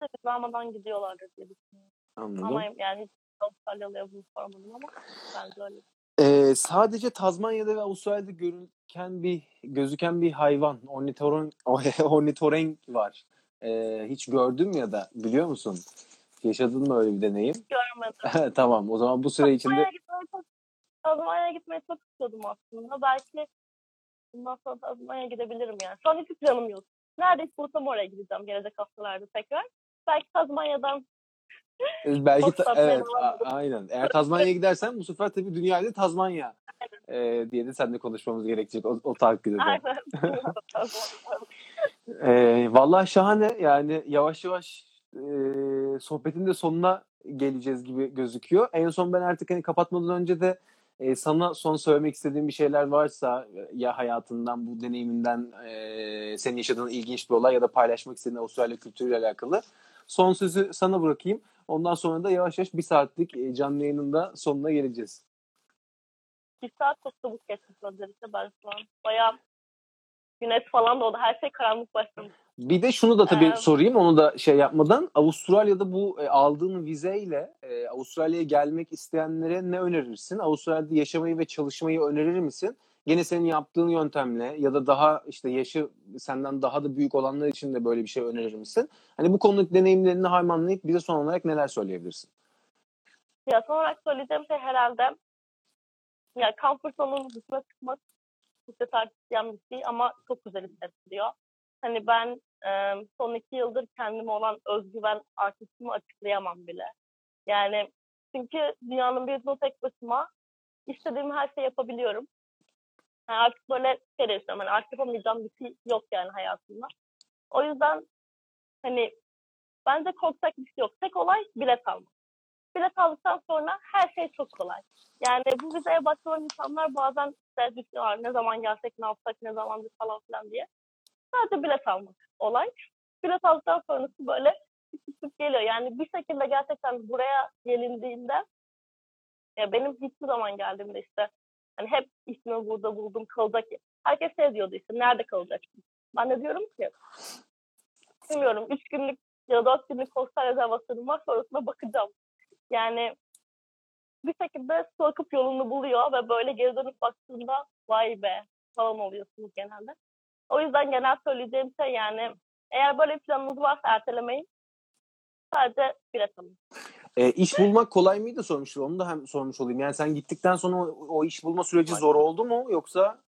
Evet, almadan gidiyorlardır diye düşünüyorum. Anladım. Ama yani hiç Avustralyalı'ya bunu sormadım ama bence öyle. Ee, sadece Tazmanya'da ve Avustralya'da görülen bir gözüken bir hayvan ornitoren ornitorenk var. Ee, hiç gördün mü ya da biliyor musun? Yaşadın mı öyle bir deneyim? Görmedim. tamam. O zaman bu süre içinde Tazmanya'ya gitmeyi çok, istiyordum aslında. Belki bundan sonra Tazmanya'ya gidebilirim yani. Şu an hiç planım yok. Nerede hiç bulursam oraya gideceğim gelecek haftalarda tekrar. Belki Tazmanya'dan e, belki ta- evet a- aynen. Eğer Tazmanya'ya gidersen bu sefer tabii dünyayla Tazmanya e, diye de seninle konuşmamız gerekecek o, o takdirde de. aynen. E, vallahi şahane yani yavaş yavaş e, sohbetin de sonuna geleceğiz gibi gözüküyor. En son ben artık hani kapatmadan önce de e, sana son söylemek istediğim bir şeyler varsa ya hayatından bu deneyiminden e, senin yaşadığın ilginç bir olay ya da paylaşmak istediğin Avustralya kültürüyle alakalı son sözü sana bırakayım. Ondan sonra da yavaş yavaş bir saatlik canlı yayının da sonuna geleceğiz. Bir saat çok çabuk geçmiş şu an. Bayağı güneş falan doğdu. Her şey karanlık başlamış. Bir de şunu da tabii Ee, sorayım onu da şey yapmadan. Avustralya'da bu e, aldığın vizeyle e, Avustralya'ya gelmek isteyenlere ne önerirsin? Avustralya'da yaşamayı ve çalışmayı önerir misin? Gene senin yaptığın yöntemle ya da daha işte yaşı senden daha da büyük olanlar için de böyle bir şey önerir misin? Hani bu konudaki deneyimlerini harmanlayıp bize son olarak neler söyleyebilirsin? Ya son olarak söyleyeceğim şey herhalde ya comfort zone'un dışına çıkmak cesaret isteyen bir şey ama çok güzel hissettiriyor. Hani ben e, son iki yıldır kendime olan özgüven artışımı açıklayamam bile. Yani çünkü dünyanın bir ucunda tek başıma istediğim her şeyi yapabiliyorum. Yani artık böyle şey de yaşıyorum. Hani artık yapamayacağım bir şey yok yani hayatımda. O yüzden hani bence korkacak bir şey yok. Tek olay bilet almak bilet aldıktan sonra her şey çok kolay. Yani bu vizeye başvuran insanlar bazen işte düşünüyorlar ne zaman gelsek ne yapsak ne zamandır falan filan diye. Sadece bilet almak olay. Bilet aldıktan sonrası böyle tık geliyor. Yani bir şekilde gerçekten buraya gelindiğinde ya benim hiçbir zaman geldiğimde işte hani hep ismimi burada buldum kalacak. Herkes şey diyordu işte nerede kalacaksın? Ben de diyorum ki bilmiyorum 3 günlük ya da 4 günlük hostel rezervasyonum var sonrasında bakacağım. Yani bir şekilde su akıp yolunu buluyor ve böyle geri dönüp baktığında vay be falan oluyorsunuz genelde. O yüzden genel söyleyeceğim şey yani eğer böyle bir planınız varsa ertelemeyin. Sadece bilet alın. E, iş bulmak kolay mıydı sormuşlar. Onu da hem sormuş olayım. Yani sen gittikten sonra o, o iş bulma süreci zor oldu mu yoksa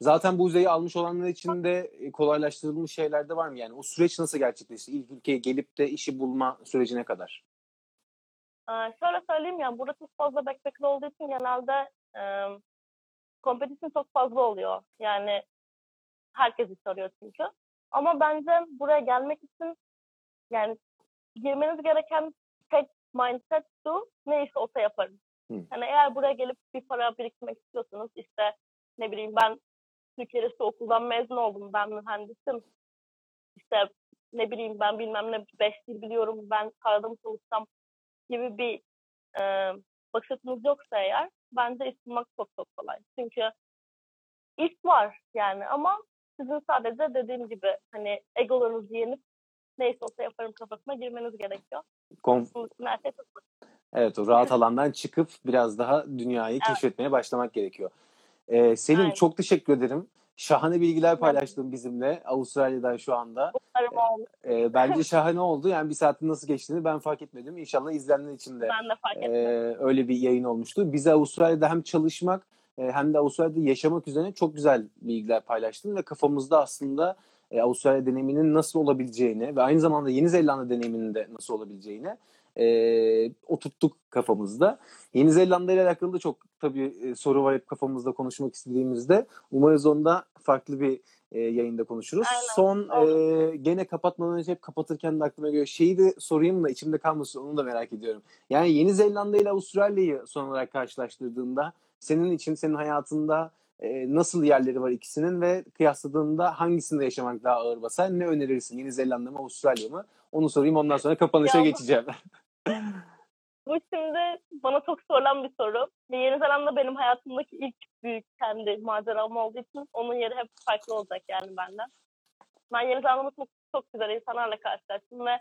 zaten bu vizeyi almış olanlar için de e, kolaylaştırılmış şeyler de var mı? Yani o süreç nasıl gerçekleşti? İlk ülkeye gelip de işi bulma sürecine kadar. Ee, şöyle söyleyeyim ya burada çok fazla backpacker olduğu için genelde e, competition çok fazla oluyor. Yani herkes iş arıyor çünkü. Ama bence buraya gelmek için yani girmeniz gereken tek mindset şu ne iş olsa yaparım. Hı. Yani eğer buraya gelip bir para biriktirmek istiyorsanız işte ne bileyim ben Türkiye'de şu okuldan mezun oldum ben mühendisim. İşte ne bileyim ben bilmem ne beş dil biliyorum ben karada mı çalışsam gibi bir e, bakış yoksa eğer bence iş bulmak çok çok kolay. Çünkü iş var yani ama sizin sadece dediğim gibi hani egolarınızı yenip neyse olsa yaparım kafasına girmeniz gerekiyor. Konf- şey evet o rahat alandan çıkıp biraz daha dünyayı Evet. keşfetmeye başlamak gerekiyor. Ee, Selin Aynen. çok teşekkür ederim. Şahane bilgiler paylaştın bizimle Avustralya'dan şu anda. Olmuş. Ee, bence şahane oldu. Yani bir saatin nasıl geçtiğini ben fark etmedim. İnşallah izleyenler için de Ben de fark. Ee, öyle bir yayın olmuştu. Bize Avustralya'da hem çalışmak e, hem de Avustralya'da yaşamak üzerine çok güzel bilgiler paylaştın ve kafamızda aslında e, Avustralya deneyiminin nasıl olabileceğini ve aynı zamanda Yeni Zelanda deneyiminin de nasıl olabileceğini e, oturttuk kafamızda. Yeni Zelanda ile alakalı da çok tabii e, soru var hep kafamızda konuşmak istediğimizde. Umarız onda farklı bir e, yayında konuşuruz. Aynen, Son e, gene kapatmadan önce hep kapatırken de aklıma geliyor. Şeyi de sorayım da içimde kalmasın onu da merak ediyorum. Yani Yeni Zelanda ile Avustralya'yı son olarak karşılaştırdığında senin için senin hayatında e, nasıl yerleri var ikisinin ve kıyasladığında hangisinde yaşamak daha ağır basar? Ne önerirsin? Yeni Zelanda mı Avustralya mı? Onu sorayım ondan sonra kapanışa Ya- geçeceğim. Bu şimdi bana çok sorulan bir soru. Ve Yeni Zelanda benim hayatımdaki ilk büyük kendi maceram olduğu için onun yeri hep farklı olacak yani benden. Ben Yeni Zelanda'da çok, çok güzel insanlarla karşılaştım ve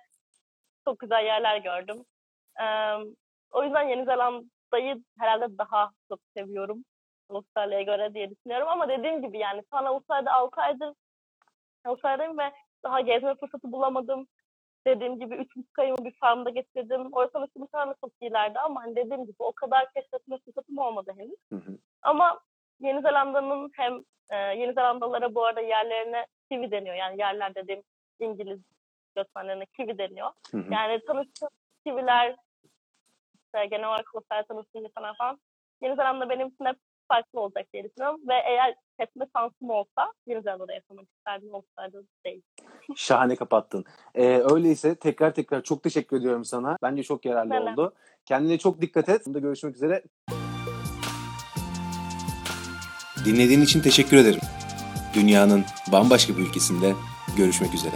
çok güzel yerler gördüm. Ee, o yüzden Yeni Zelanda'yı herhalde daha çok seviyorum. Avustralya'ya göre diye düşünüyorum ama dediğim gibi yani şu an Avustralya'da 6 aydır Avustralya'dayım ve daha gezme fırsatı bulamadım dediğim gibi üç buçuk ayımı bir farmda geçirdim. Orası mesela bir tane çok iyilerdi ama hani dediğim gibi o kadar keşfetme fırsatım olmadı henüz. Hı hı. Ama Yeni Zelanda'nın hem e, Yeni Zelandalılara bu arada yerlerine kiwi deniyor. Yani yerler dediğim İngiliz göçmenlerine kiwi deniyor. Hı hı. Yani tanıştığım kiwiler işte genel olarak sosyal tanıştığım insanlar falan. Yeni Zelanda benim için hep farklı olacak diye düşünüyorum. Ve eğer seçme şansım olsa Yeni Zelanda'da yaşamak isterdim. Avustralya'da değil. Şahane kapattın. Ee, öyleyse tekrar tekrar çok teşekkür ediyorum sana. Bence çok yararlı de. oldu. Kendine çok dikkat et. Bunda görüşmek üzere. Dinlediğin için teşekkür ederim. Dünyanın bambaşka bir ülkesinde görüşmek üzere.